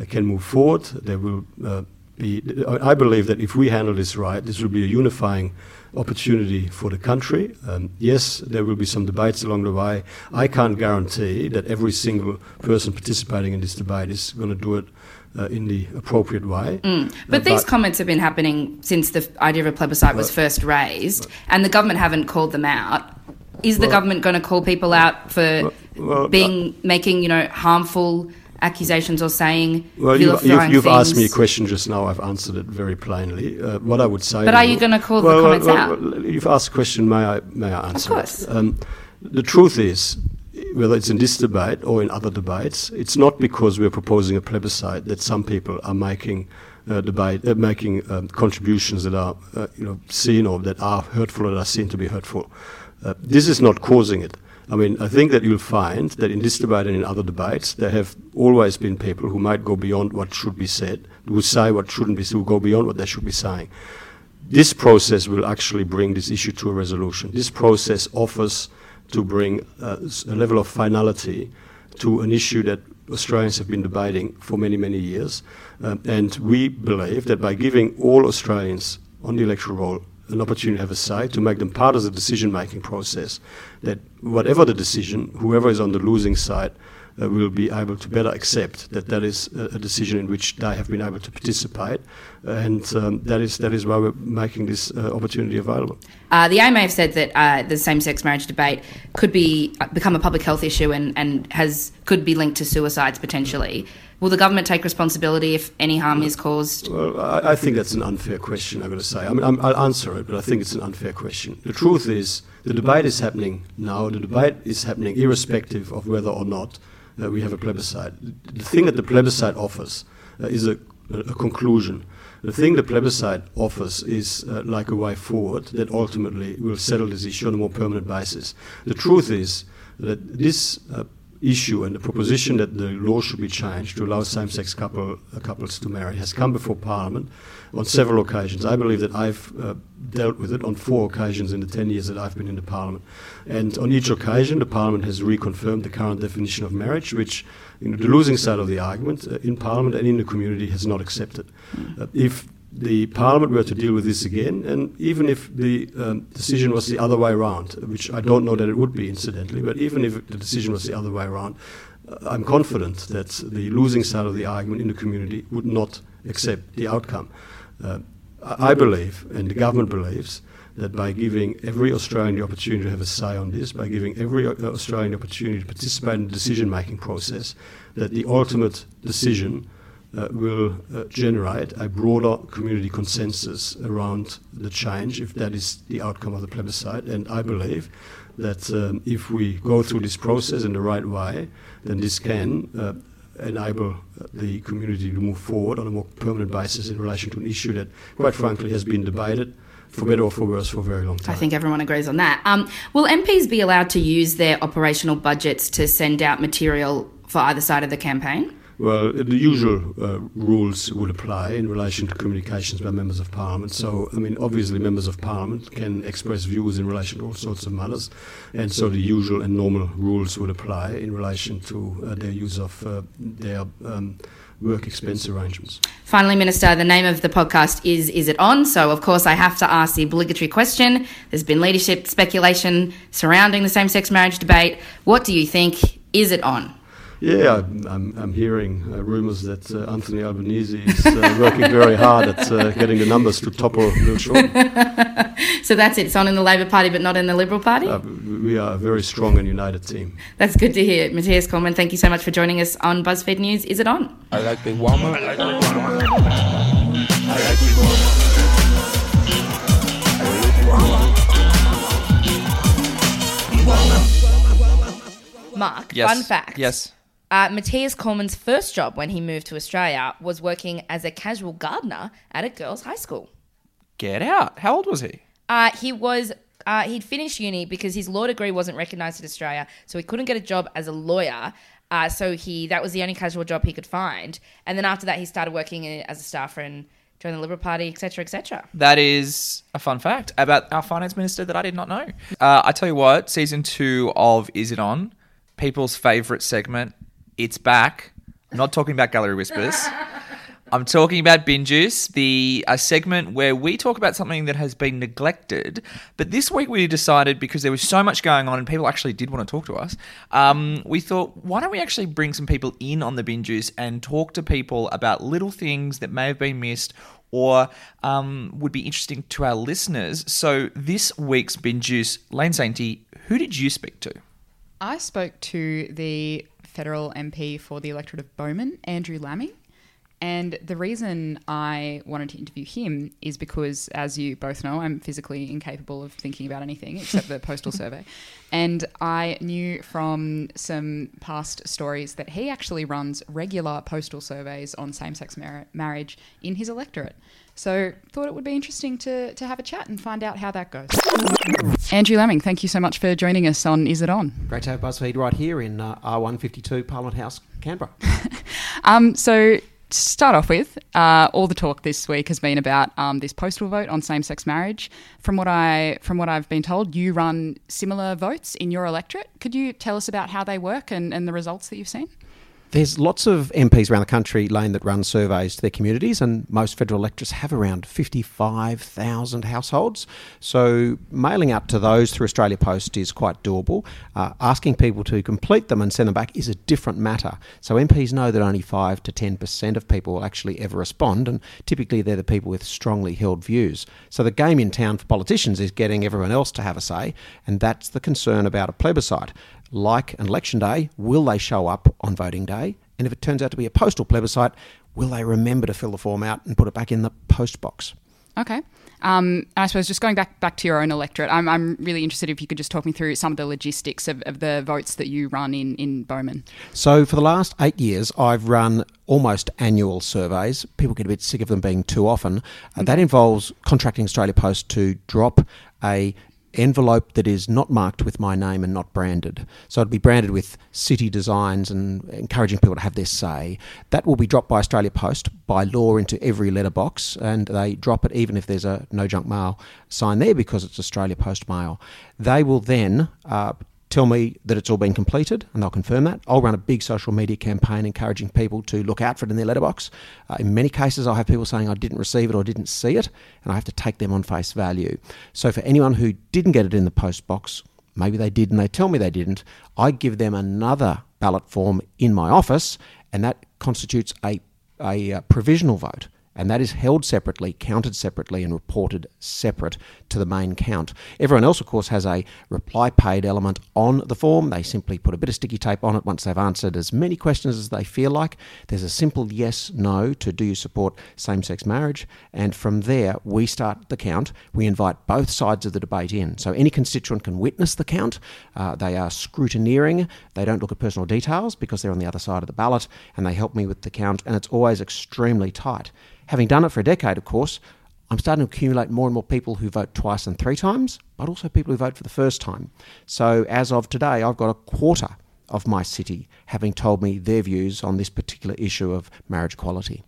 [SPEAKER 11] uh, can move forward. There will uh, be. I believe that if we handle this right, this will be a unifying opportunity for the country. Um, yes, there will be some debates along the way. I can't guarantee that every single person participating in this debate is going to do it uh, in the appropriate way.
[SPEAKER 9] Mm. But these comments have been happening since the idea of a plebiscite was first raised, and the government haven't called them out. Is the
[SPEAKER 11] Well-
[SPEAKER 9] government going to call people out for
[SPEAKER 11] well,
[SPEAKER 9] being making you know harmful accusations or saying
[SPEAKER 11] Well, you've, you've, you've asked me a question just now. I've answered it very plainly. Uh, what I would say.
[SPEAKER 9] But are you gonna call the
[SPEAKER 11] well, well,
[SPEAKER 9] comments out?
[SPEAKER 11] well, you've asked a question. May I? May I answer?
[SPEAKER 9] of
[SPEAKER 11] course. Um, the truth is, whether it's in this debate or in other debates, it's not because we're proposing a plebiscite that some people are making. Uh, debate, uh, making um, contributions that are, uh, you know, seen or that are hurtful or that are seen to be hurtful. Uh, this is not causing it. I mean, I think that you'll find that in this debate and in other debates, there have always been people who might go beyond what should be said, who say what shouldn't be said, who go beyond what they should be saying. This process will actually bring this issue to a resolution. This process offers to bring uh, a level of finality to an issue that Australians have been debating for many, many years. Um, and we believe that by giving all Australians on the electoral roll an opportunity to have a say, to make them part of the decision making process, that whatever the decision, whoever is on the losing side uh, will be able to better accept that that is a, a decision in which they have been able to participate. And um, that, is, that is why we're making this uh, opportunity available.
[SPEAKER 9] Uh, the AMA have said that uh, the same-sex marriage debate could be uh, become a public health issue and, and has could be linked to suicides potentially. Will the government take responsibility if any harm is caused?
[SPEAKER 11] Well, I, I think that's an unfair question, I've got to say. I mean, I'm, I'll answer it, but I think it's an unfair question. The truth is, the debate is happening now. The debate is happening irrespective of whether or not uh, we have a plebiscite. The thing that the plebiscite offers uh, is a, a conclusion. The thing the plebiscite offers is uh, like a way forward that ultimately will settle this issue on a more permanent basis. The truth is that this uh, issue and the proposition that the law should be changed to allow same-sex couple, uh, couples to marry has come before Parliament on several occasions. I believe that I've uh, dealt with it on four occasions in the 10 years that I've been in the Parliament. And on each occasion, the Parliament has reconfirmed the current definition of marriage, which you know, the losing side of the argument uh, in Parliament and in the community has not accepted. Uh, if the Parliament were to deal with this again, and even if the um, decision was the other way around, which I don't know that it would be, incidentally, but even if the decision was the other way around, uh, I'm confident that the losing side of the argument in the community would not accept the outcome. Uh, I I believe, and the government believes, that by giving every Australian the opportunity to have a say on this, by giving every Australian the opportunity to participate in the decision making process, that the ultimate decision uh, will uh, generate a broader community consensus around the change if that is the outcome of the plebiscite. And I believe that um, if we go through this process in the right way, then this can uh, enable the community to move forward on a more permanent basis in relation to an issue that, quite frankly, has been debated for better or for worse for a very long time.
[SPEAKER 12] I think everyone agrees on that. Um, will MPs be allowed to use their operational budgets to send out material for either side of the campaign?
[SPEAKER 11] Well, the usual uh, rules would apply in relation to communications by members of parliament. So, I mean, obviously, members of parliament can express views in relation to all sorts of matters, and so the usual and normal rules would apply in relation to uh, their use of uh, their um, work expense arrangements.
[SPEAKER 12] Finally, Minister, the name of the podcast is Is It On? So, of course, I have to ask the obligatory question. There's been leadership speculation surrounding the same sex marriage debate. What do you think? Is it on?
[SPEAKER 11] Yeah, I'm, I'm hearing uh, rumours that uh, Anthony Albanese is uh, working very hard at uh, getting the numbers to topple Bill Shorten.
[SPEAKER 12] so that's it. It's on in the Labor Party, but not in the Liberal Party.
[SPEAKER 11] Uh, we are a very strong and united team.
[SPEAKER 12] That's good to hear, Matthias Cormann. Thank you so much for joining us on BuzzFeed News. Is it on?
[SPEAKER 13] I like the woman. I like the woman. I like the
[SPEAKER 9] woman. Mark,
[SPEAKER 2] yes.
[SPEAKER 9] fun fact.
[SPEAKER 2] Yes.
[SPEAKER 9] Uh, Matthias Cormann's first job when he moved to Australia was working as a casual gardener at a girls' high school.
[SPEAKER 2] Get out. How old was he?
[SPEAKER 9] Uh, he was. Uh, he'd finished uni because his law degree wasn't recognised in Australia, so he couldn't get a job as a lawyer. Uh, so he that was the only casual job he could find, and then after that he started working as a staffer and joined the Liberal Party, etc., etc.
[SPEAKER 2] That is a fun fact about our finance minister that I did not know. Uh, I tell you what, season two of Is It On, people's favourite segment, it's back. I'm not talking about Gallery Whispers. I'm talking about Bin Juice, the a segment where we talk about something that has been neglected. But this week we decided because there was so much going on and people actually did want to talk to us. Um, we thought, why don't we actually bring some people in on the Bin Juice and talk to people about little things that may have been missed or um, would be interesting to our listeners. So this week's Bin Juice, Lane Sainty, who did you speak to?
[SPEAKER 5] I spoke to the federal MP for the electorate of Bowman, Andrew Laming. And the reason I wanted to interview him is because, as you both know, I'm physically incapable of thinking about anything except the postal survey. And I knew from some past stories that he actually runs regular postal surveys on same sex mar- marriage in his electorate. So thought it would be interesting to, to have a chat and find out how that goes. Andrew Laming, thank you so much for joining us on Is It On?
[SPEAKER 14] Great to have BuzzFeed right here in uh, R152 Parliament House, Canberra.
[SPEAKER 5] um, so to start off with, uh, all the talk this week has been about um, this postal vote on same-sex marriage. From what I from what I've been told, you run similar votes in your electorate. Could you tell us about how they work and, and the results that you've seen?
[SPEAKER 14] There's lots of MPs around the country, Lane, that run surveys to their communities, and most federal electorates have around 55,000 households. So mailing out to those through Australia Post is quite doable. Uh, asking people to complete them and send them back is a different matter. So MPs know that only 5 to 10% of people will actually ever respond, and typically they're the people with strongly held views. So the game in town for politicians is getting everyone else to have a say, and that's the concern about a plebiscite like an election day, will they show up on voting day? And if it turns out to be a postal plebiscite, will they remember to fill the form out and put it back in the post box?
[SPEAKER 5] Okay. Um, I suppose just going back back to your own electorate, I'm, I'm really interested if you could just talk me through some of the logistics of, of the votes that you run in, in Bowman.
[SPEAKER 14] So, for the last eight years, I've run almost annual surveys. People get a bit sick of them being too often. Uh, that involves contracting Australia Post to drop a envelope that is not marked with my name and not branded. So it'll be branded with city designs and encouraging people to have their say. That will be dropped by Australia Post by law into every letterbox, and they drop it even if there's a no junk mail sign there because it's Australia Post mail. They will then uh, tell me that it's all been completed, and they'll confirm that. I'll run a big social media campaign encouraging people to look out for it in their letterbox. Uh, in many cases, I'll have people saying I didn't receive it or didn't see it, and I have to take them on face value. So for anyone who didn't get it in the post box, maybe they did and they tell me they didn't, I give them another ballot form in my office, and that constitutes a, a, uh, provisional vote and that is held separately, counted separately, and reported separate to the main count. Everyone else, of course, has a reply paid element on the form. They simply put a bit of sticky tape on it once they've answered as many questions as they feel like. There's a simple yes, no to do you support same sex marriage, and from there we start the count. We invite both sides of the debate in. So any constituent can witness the count. Uh, they are scrutineering. They don't look at personal details because they're on the other side of the ballot, and they help me with the count, and it's always extremely tight. Having done it for a decade, of course, I'm starting to accumulate more and more people who vote twice and three times, but also people who vote for the first time. So as of today, I've got a quarter of my city having told me their views on this particular issue of marriage equality.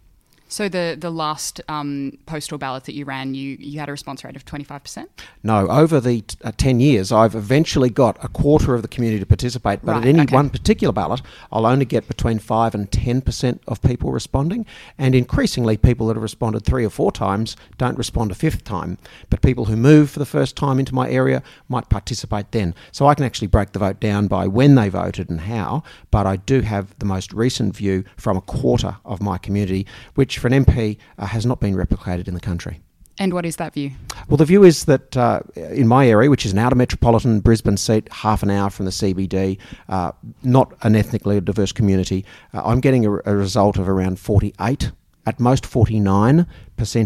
[SPEAKER 5] So the the last um, postal ballot that you ran, you you had a response rate of twenty five percent.
[SPEAKER 14] No, over the t- uh, 10 years, I've eventually got a quarter of the community to participate, but
[SPEAKER 5] Right,
[SPEAKER 14] at any
[SPEAKER 5] okay.
[SPEAKER 14] one particular ballot, I'll only get between 5 and 10% of people responding. And increasingly, people that have responded three or four times don't respond a fifth time. But people who move for the first time into my area might participate then. So I can actually break the vote down by when they voted and how, but I do have the most recent view from a quarter of my community, which for an MP uh, has not been replicated in the country.
[SPEAKER 5] And what is that view?
[SPEAKER 14] Well, the view is that uh, in my area, which is an outer metropolitan Brisbane seat, half an hour from the CBD, uh, not an ethnically diverse community, uh, I'm getting a, a result of around 48, at most 49%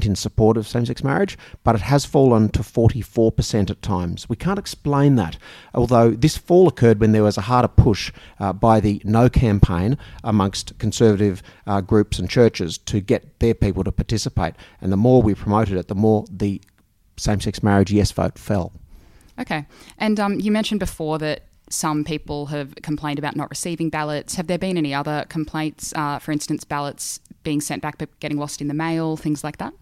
[SPEAKER 14] in support of same sex marriage, but it has fallen to 44% at times. We can't explain that, although this fall occurred when there was a harder push uh, by the No campaign amongst conservative uh, groups and churches to get their people to participate. And the more we promoted it, the more the same sex marriage yes vote fell.
[SPEAKER 5] Okay. And um, you mentioned before that some people have complained about not receiving ballots. Have there been any other complaints? Uh, for instance, ballots being sent back but getting lost in the mail, things like that?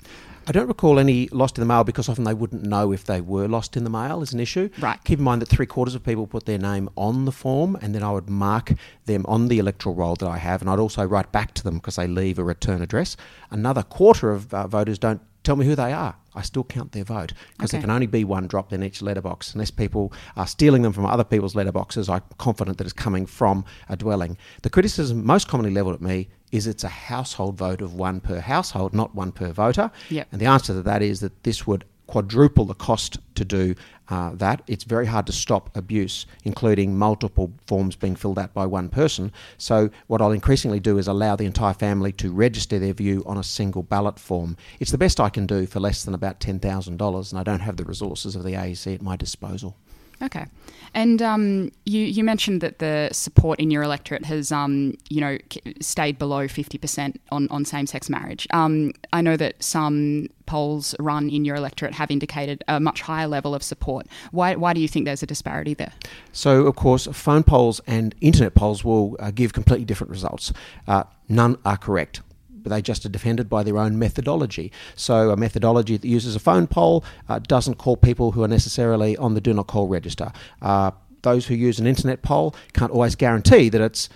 [SPEAKER 14] I don't recall any lost in the mail because often they wouldn't know if they were lost in the mail is an issue.
[SPEAKER 5] Right.
[SPEAKER 14] Keep in mind that three quarters of people put their name on the form and then I would mark them on the electoral roll that I have and I'd also write back to them because they leave a return address. Another quarter of uh, voters don't tell me who they are. I still count their vote because there can only be one dropped in each letterbox. Unless people are stealing them from other people's letterboxes, I'm confident that it's coming from a dwelling. The criticism most commonly levelled at me is it's a household vote of one per household, not one per voter.
[SPEAKER 5] Yep.
[SPEAKER 14] And the answer to that is that this would quadruple the cost to do uh, that. It's very hard to stop abuse, including multiple forms being filled out by one person. So, what I'll increasingly do is allow the entire family to register their view on a single ballot form. It's the best I can do for less than about $10,000, and I don't have the resources of the AEC at my disposal.
[SPEAKER 5] Okay. And um, you, you mentioned that the support in your electorate has, um, you know, stayed below 50% on, on same-sex marriage. Um, I know that some polls run in your electorate have indicated a much higher level of support. Why, why do you think there's a disparity there?
[SPEAKER 14] So, of course, phone polls and internet polls will uh, give completely different results. Uh, none are correct. They just are defended by their own methodology. So, a methodology that uses a phone poll uh, doesn't call people who are necessarily on the do not call register. Uh, those who use an internet poll can't always guarantee that it's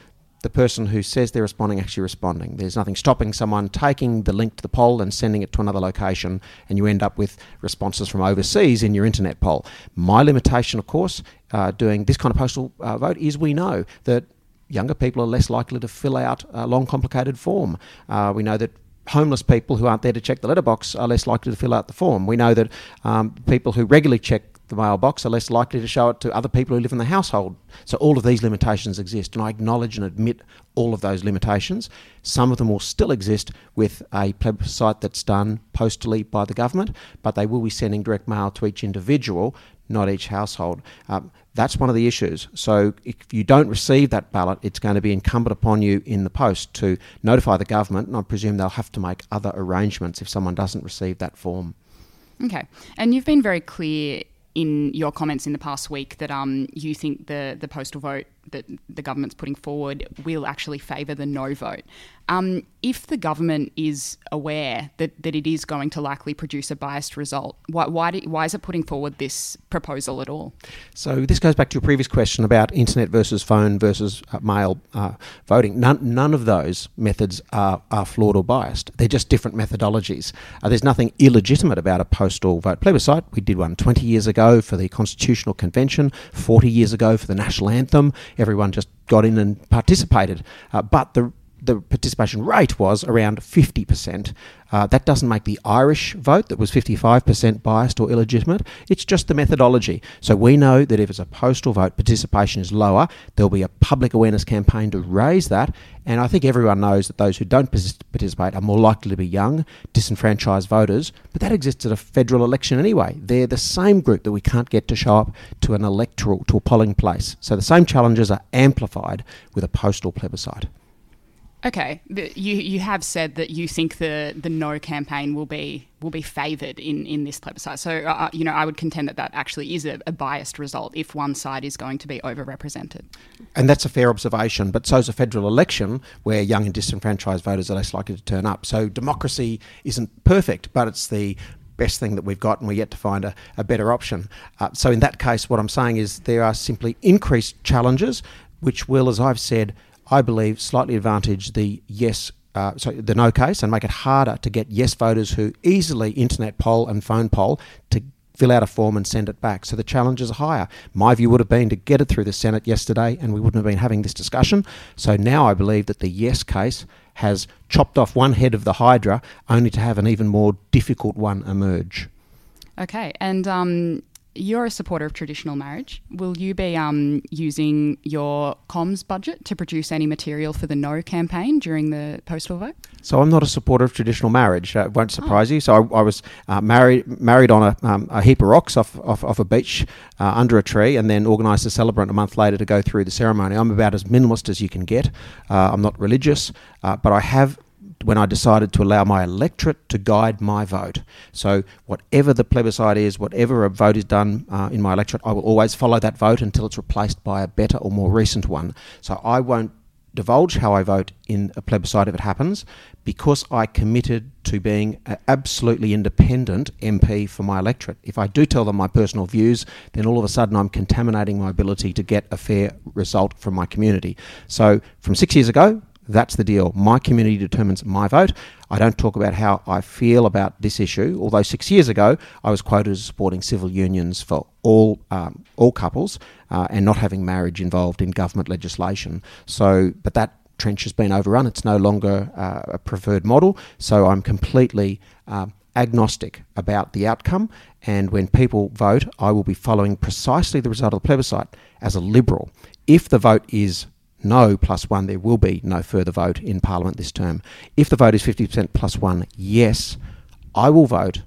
[SPEAKER 14] the person who says they're responding actually responding. There's nothing stopping someone taking the link to the poll and sending it to another location, and you end up with responses from overseas in your internet poll. My limitation, of course, uh, doing this kind of postal uh, vote is we know that younger people are less likely to fill out a long, complicated form. Uh, we know that homeless people who aren't there to check the letterbox are less likely to fill out the form. We know that um, people who regularly check the mailbox are less likely to show it to other people who live in the household. So all of these limitations exist, and I acknowledge and admit all of those limitations. Some of them will still exist with a plebiscite that's done postally by the government, but they will be sending direct mail to each individual, not each household. Um, that's one of the issues. So if you don't receive that ballot, it's going to be incumbent upon you in the post to notify the government, and I presume they'll have to make other arrangements if someone doesn't receive that form.
[SPEAKER 5] Okay. And you've been very clear in your comments in the past week that um, you think the, the postal vote that the government's putting forward will actually favour the no vote. Um, if the government is aware that, that it is going to likely produce a biased result, why, why, do, why is it putting forward this proposal at all?
[SPEAKER 14] So this goes back to your previous question about internet versus phone versus uh, mail uh, voting. None, none of those methods are, are flawed or biased. They're just different methodologies. Uh, there's nothing illegitimate about a postal vote plebiscite. We did one 20 years ago for the Constitutional Convention, 40 years ago for the national anthem. Everyone just got in and participated. Uh, but the the participation rate was around 50%. Uh, that doesn't make the Irish vote that was 55% biased or illegitimate. It's just the methodology. So we know that if it's a postal vote, participation is lower. There'll be a public awareness campaign to raise that. And I think everyone knows that those who don't participate are more likely to be young, disenfranchised voters. But that exists at a federal election anyway. They're the same group that we can't get to show up to an electoral, to a polling place. So the same challenges are amplified with a postal plebiscite.
[SPEAKER 5] Okay, you you have said that you think the the no campaign will be will be favoured in in this plebiscite. So uh, uh, you know, I would contend that that actually is a, a, biased result if one side is going to be overrepresented.
[SPEAKER 14] And that's a fair observation. But so is a federal election where young and disenfranchised voters are less likely to turn up. So democracy isn't perfect, but it's the best thing that we've got, and we're yet to find a, a better option. Uh, so in that case, what I'm saying is there are simply increased challenges, which will, as I've said I believe, slightly advantage the yes, uh, sorry, the no case and make it harder to get yes voters who easily internet poll and phone poll to fill out a form and send it back. So the challenge is higher. My view would have been to get it through the Senate yesterday and we wouldn't have been having this discussion. So now I believe that the yes case has chopped off one head of the Hydra only to have an even more difficult one emerge.
[SPEAKER 5] Okay, and um, you're a supporter of traditional marriage. Will you be um, using your comms budget to produce any material for the No campaign during the postal vote?
[SPEAKER 14] So I'm not a supporter of traditional marriage. Uh, it won't surprise oh. you. So I, I was uh, married married on a, um, a, heap of rocks off, off, off a beach uh, under a tree, and then organised a celebrant a month later to go through the ceremony. I'm about as minimalist as you can get. Uh, I'm not religious, uh, but I have when I decided to allow my electorate to guide my vote. So, whatever the plebiscite is, whatever a vote is done uh, in my electorate, I will always follow that vote until it's replaced by a better or more recent one. So, I won't divulge how I vote in a plebiscite if it happens because I committed to being an absolutely independent MP for my electorate. If I do tell them my personal views, then all of a sudden I'm contaminating my ability to get a fair result from my community. So, from six years ago, that's the deal. My community determines my vote. I don't talk about how I feel about this issue, although six years ago I was quoted as supporting civil unions for all um, all couples uh, and not having marriage involved in government legislation. So, but that trench has been overrun. It's no longer uh, a preferred model. So I'm completely uh, agnostic about the outcome. And when people vote, I will be following precisely the result of the plebiscite as a liberal. If the vote is no plus one, there will be no further vote in Parliament this term. If the vote is 50% plus one, yes, I will vote.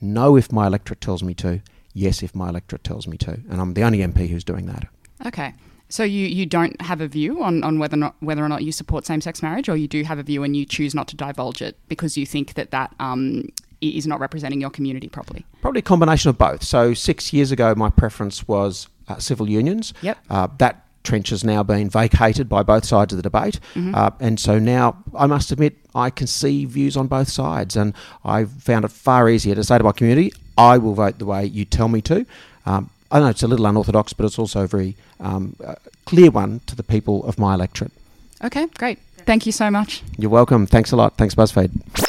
[SPEAKER 14] No, if my electorate tells me to. Yes, if my electorate tells me to. And I'm the only MP who's doing that.
[SPEAKER 5] Okay. So you, you don't have a view on, on whether or not whether or not you support same sex marriage, or you do have a view and you choose not to divulge it because you think that that um, is not representing your community properly.
[SPEAKER 14] Probably a combination of both. So six years ago, my preference was uh, civil unions.
[SPEAKER 5] Yep.
[SPEAKER 14] Uh, that trench has now been vacated by both sides of the debate. Mm-hmm. Uh, and so now I must admit I can see views on both sides. And I found it far easier to say to my community, I will vote the way you tell me to. Um, I know it's a little unorthodox, but it's also a very um, uh, clear one to the people of my electorate.
[SPEAKER 5] Okay, great. Thank you so much.
[SPEAKER 14] You're welcome. Thanks a lot. Thanks, BuzzFeed.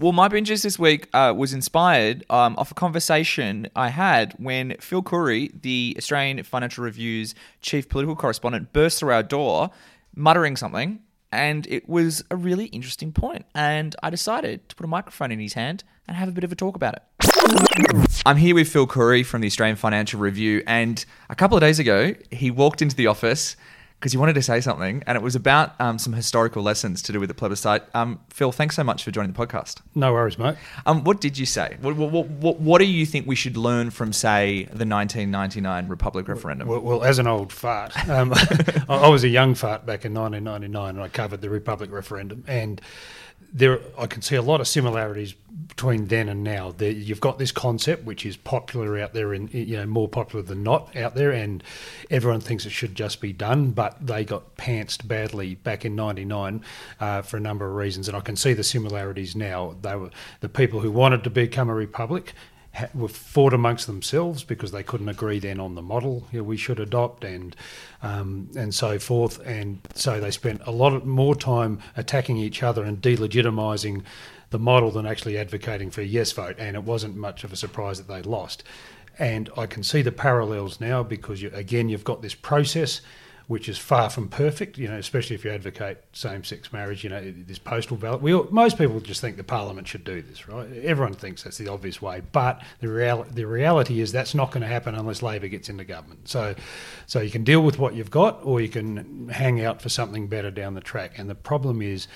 [SPEAKER 2] Well, my Bin Juice this week uh, was inspired um, off a conversation I had when Phil Coorey, the Australian Financial Review's chief political correspondent, burst through our door muttering something. And it was a really interesting point. And I decided to put a microphone in his hand and have a bit of a talk about it. I'm here with Phil Coorey from the Australian Financial Review. And a couple of days ago, he walked into the office because you wanted to say something, and it was about um, some historical lessons to do with the plebiscite. Um, Phil, thanks so much for joining the podcast.
[SPEAKER 1] No worries, mate.
[SPEAKER 2] Um, what did you say? What, what, what, what, do you think we should learn from, say, the 1999 Republic referendum?
[SPEAKER 1] Well, well as an old fart, um, I was a young fart back in 1999, and I covered the Republic referendum, and there I can see a lot of similarities between then and now. There, you've got this concept which is popular out there, and you know more popular than not out there, and everyone thinks it should just be done. But they got pantsed badly back in '99 uh, for a number of reasons, and I can see the similarities now. They were the people who wanted to become a republic were fought amongst themselves because they couldn't agree then on the model you know, we should adopt and um, and so forth. And so they spent a lot more time attacking each other and delegitimising the model than actually advocating for a yes vote. And it wasn't much of a surprise that they lost. And I can see the parallels now because you, again you've got this process which is far from perfect. You know, especially if you advocate same-sex marriage. You know, this postal ballot. We all, most people just think the parliament should do this, right? Everyone thinks that's the obvious way, but the real the reality is that's not going to happen unless Labor gets into government. So, so you can deal with what you've got, or you can hang out for something better down the track. And the problem is.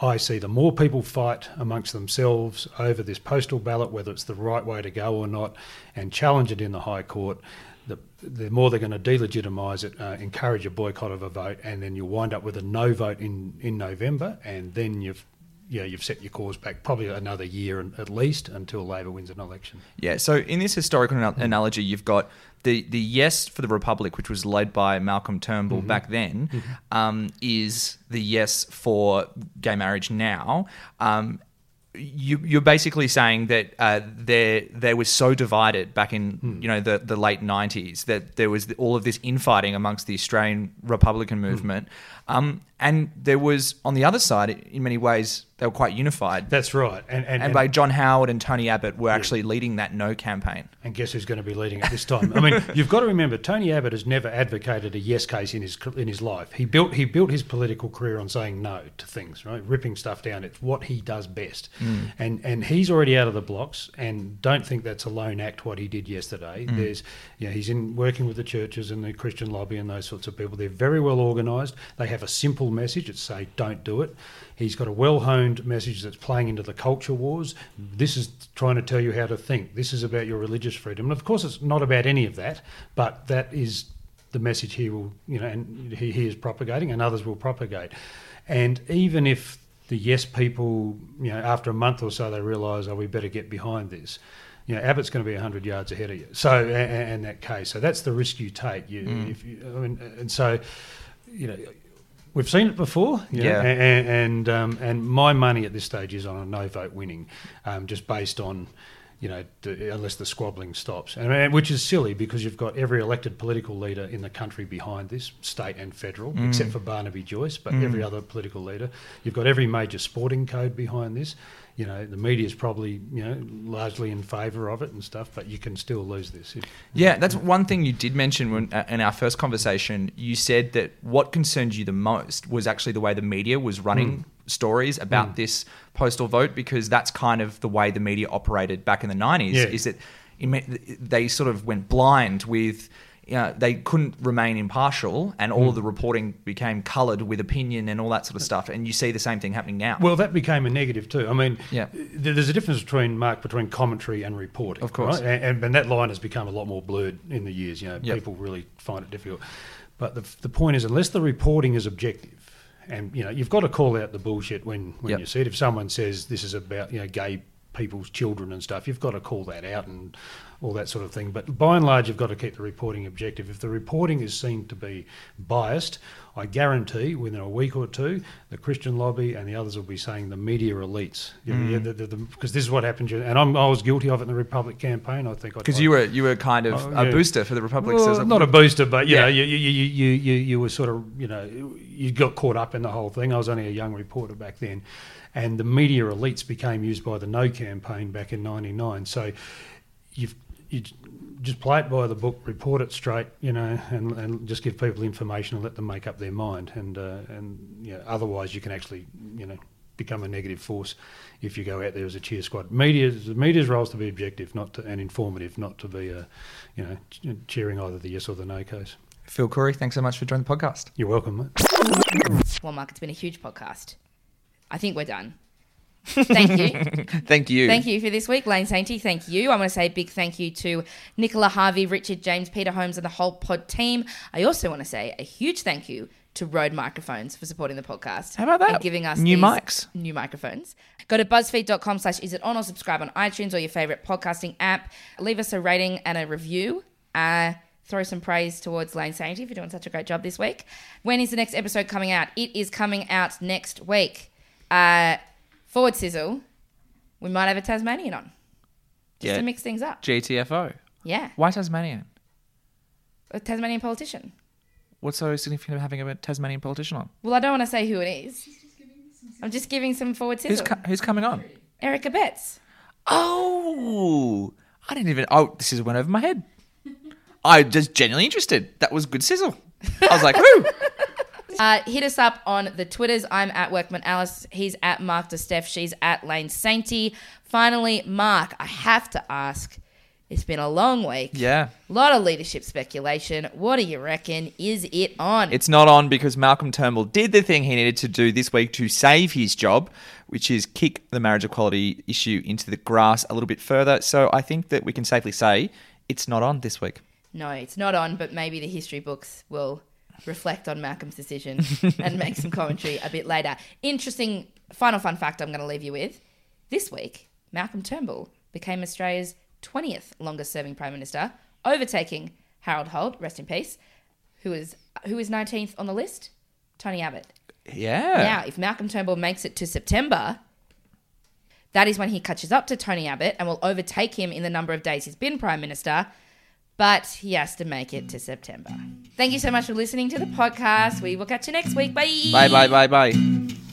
[SPEAKER 1] I see the more people fight amongst themselves over this postal ballot, whether it's the right way to go or not, and challenge it in the High Court, the, the more they're going to delegitimise it, uh, encourage a boycott of a vote, and then you'll wind up with a no vote in, in November, and then you've yeah, you've set your cause back probably another year at least until Labor wins an election.
[SPEAKER 2] Yeah. So in this historical anal- analogy, you've got the the yes for the Republic, which was led by Malcolm Turnbull
[SPEAKER 1] Mhm.
[SPEAKER 2] back then,
[SPEAKER 1] Mhm.
[SPEAKER 2] um, is the yes for gay marriage now. Um, you, you're basically saying that uh, there there was so divided back in
[SPEAKER 1] Hmm.
[SPEAKER 2] you know the, the late 90s that there was all of this infighting amongst the Australian Republican
[SPEAKER 1] Hmm.
[SPEAKER 2] movement, um, and there was on the other side in many ways they were quite unified.
[SPEAKER 1] That's right, and and,
[SPEAKER 2] and, by John Howard and Tony Abbott were actually leading that no campaign.
[SPEAKER 1] And guess who's going to be leading it this time? I mean, you've got to remember Tony Abbott has never advocated a yes case in his in his life. He built he built his political career on saying no to things, right? Ripping stuff down. It's what he does best.
[SPEAKER 2] Mm.
[SPEAKER 1] And and he's already out of the blocks. And don't think that's a lone act what he did yesterday.
[SPEAKER 2] Mm.
[SPEAKER 1] There's know, he's in working with the churches and the Christian lobby and those sorts of people. They're very well organised. They have a simple message. It's say don't do it. He's got a well honed message that's playing into the culture wars. This is trying to tell you how to think. This is about your religious freedom. And of course, it's not about any of that, but that is the message he will, you know, and he, he is propagating, and others will propagate. And even if the yes people, you know, after a month or so, they realise, oh, we better get behind this. You know, Abbott's going to be hundred yards ahead of you. So, and, and that case, so that's the risk you take. You,
[SPEAKER 2] Mm.
[SPEAKER 1] if you, I mean, and so, you know, we've seen it before. know,
[SPEAKER 2] Yeah.
[SPEAKER 1] and and, um, and my money at this stage is on a no vote winning, um, just based on. You know, the, unless the squabbling stops, and, and which is silly because you've got every elected political leader in the country behind this, state and federal,
[SPEAKER 2] Mm.
[SPEAKER 1] except for Barnaby Joyce, but
[SPEAKER 2] Mm.
[SPEAKER 1] every other political leader. You've got every major sporting code behind this. You know, the media is probably you know largely in favour of it and stuff, but you can still lose this. If,
[SPEAKER 2] Yeah, that's one thing you did mention when, uh, in our first conversation. You said that what concerned you the most was actually the way the media was running
[SPEAKER 1] Mm.
[SPEAKER 2] stories about
[SPEAKER 1] Mm.
[SPEAKER 2] this postal vote, because that's kind of the way the media operated back in the 90s.
[SPEAKER 1] Yeah.
[SPEAKER 2] Is that it they sort of went blind with. You know, they couldn't remain impartial, and all
[SPEAKER 1] Mm.
[SPEAKER 2] of the reporting became coloured with opinion and all that sort of stuff. And you see the same thing happening now.
[SPEAKER 1] Well, that became a negative too. I mean,
[SPEAKER 2] Yeah.
[SPEAKER 1] there's a difference between Mark between commentary and reporting.
[SPEAKER 2] Of course.
[SPEAKER 1] right? and, and, that line has become a lot more blurred in the years. You know,
[SPEAKER 2] Yep.
[SPEAKER 1] people really find it difficult. But the the point is, unless the reporting is objective, and you know, you've got to call out the bullshit when when
[SPEAKER 2] Yep.
[SPEAKER 1] you see it. If someone says this is about you know gay people's children and stuff, you've got to call that out and all that sort of thing. But by and large, you've got to keep the reporting objective. If the reporting is seen to be biased, I guarantee within a week or two, the Christian lobby and the others will be saying the media elites. Know,
[SPEAKER 2] Mm.
[SPEAKER 1] yeah, Because this is what happened, and I'm, I was guilty of it in the Republic campaign. I think
[SPEAKER 2] Because you were you were kind of
[SPEAKER 1] Oh,
[SPEAKER 2] a
[SPEAKER 1] yeah.
[SPEAKER 2] booster for the Republic.
[SPEAKER 1] Well, not a booster, but you
[SPEAKER 2] Yeah.
[SPEAKER 1] know, you, you, you, you, you were sort of, you know, you got caught up in the whole thing. I was only a young reporter back then, and the media elites became used by the No campaign back in '99. So you've you just play it by the book, report it straight, you know, and, and just give people information and let them make up their mind. And uh, and you know, otherwise, you can actually, you know. Become a negative force if you go out there as a cheer squad. Media, the media's role is to be objective, not to, and informative, not to be, a, you know, cheering either the yes or the no case.
[SPEAKER 2] Phil Coorey, thanks so much for joining the podcast.
[SPEAKER 1] You're welcome, mate.
[SPEAKER 9] Well, Mark, it's been a huge podcast. I think we're done. Thank you.
[SPEAKER 2] Thank you.
[SPEAKER 9] Thank you for this week, Lane Sainty. Thank you. I want to say a big thank you to Nicola Harvey, Richard James, Peter Holmes, and the whole pod team. I also want to say a huge thank you to Rode Microphones for supporting the podcast.
[SPEAKER 2] How about that?
[SPEAKER 9] And giving us
[SPEAKER 2] New mics.
[SPEAKER 9] New microphones. Go to buzzfeed.com slash is it on or subscribe on iTunes or your favorite podcasting app. Leave us a rating and a review. Uh, throw some praise towards Lane Sainty for doing such a great job this week. When is the next episode coming out? It is coming out next week. Uh, forward sizzle. We might have a Tasmanian on. Just
[SPEAKER 2] Yeah.
[SPEAKER 9] to mix things up.
[SPEAKER 2] GTFO.
[SPEAKER 9] Yeah.
[SPEAKER 2] Why Tasmanian?
[SPEAKER 9] A Tasmanian politician.
[SPEAKER 2] What's so significant of having a Tasmanian politician on?
[SPEAKER 9] Well, I don't want to say who it is. I'm just giving some forward
[SPEAKER 2] Who's,
[SPEAKER 9] sizzle.
[SPEAKER 2] co- who's coming on?
[SPEAKER 9] Eric Abetz.
[SPEAKER 2] Oh, I didn't even. Oh, this is went over my head. I just genuinely interested. That was good sizzle. I was like, who?
[SPEAKER 9] Uh, hit us up on the Twitters. I'm at Workman Alice. He's at Mark DiStef. She's at Lane Sainty. Finally, Mark, I have to ask. It's been a long week.
[SPEAKER 2] Yeah.
[SPEAKER 9] A lot of leadership speculation. What do you reckon? Is it on?
[SPEAKER 2] It's not on because Malcolm Turnbull did the thing he needed to do this week to save his job, which is kick the marriage equality issue into the grass a little bit further. So I think that we can safely say it's not on this week.
[SPEAKER 9] No, it's not on, but maybe the history books will reflect on Malcolm's decision and make some commentary a bit later. Interesting final fun fact I'm going to leave you with. This week, Malcolm Turnbull became Australia's 20th longest serving Prime Minister, overtaking Harold Holt, rest in peace, who is who is 19th on the list? Tony Abbott.
[SPEAKER 2] Yeah.
[SPEAKER 9] Now, if Malcolm Turnbull makes it to September, that is when he catches up to Tony Abbott and will overtake him in the number of days he's been Prime Minister. But he has to make it to September. Thank you so much for listening to the podcast. We will catch you next week. Bye.
[SPEAKER 2] Bye, bye, bye, bye.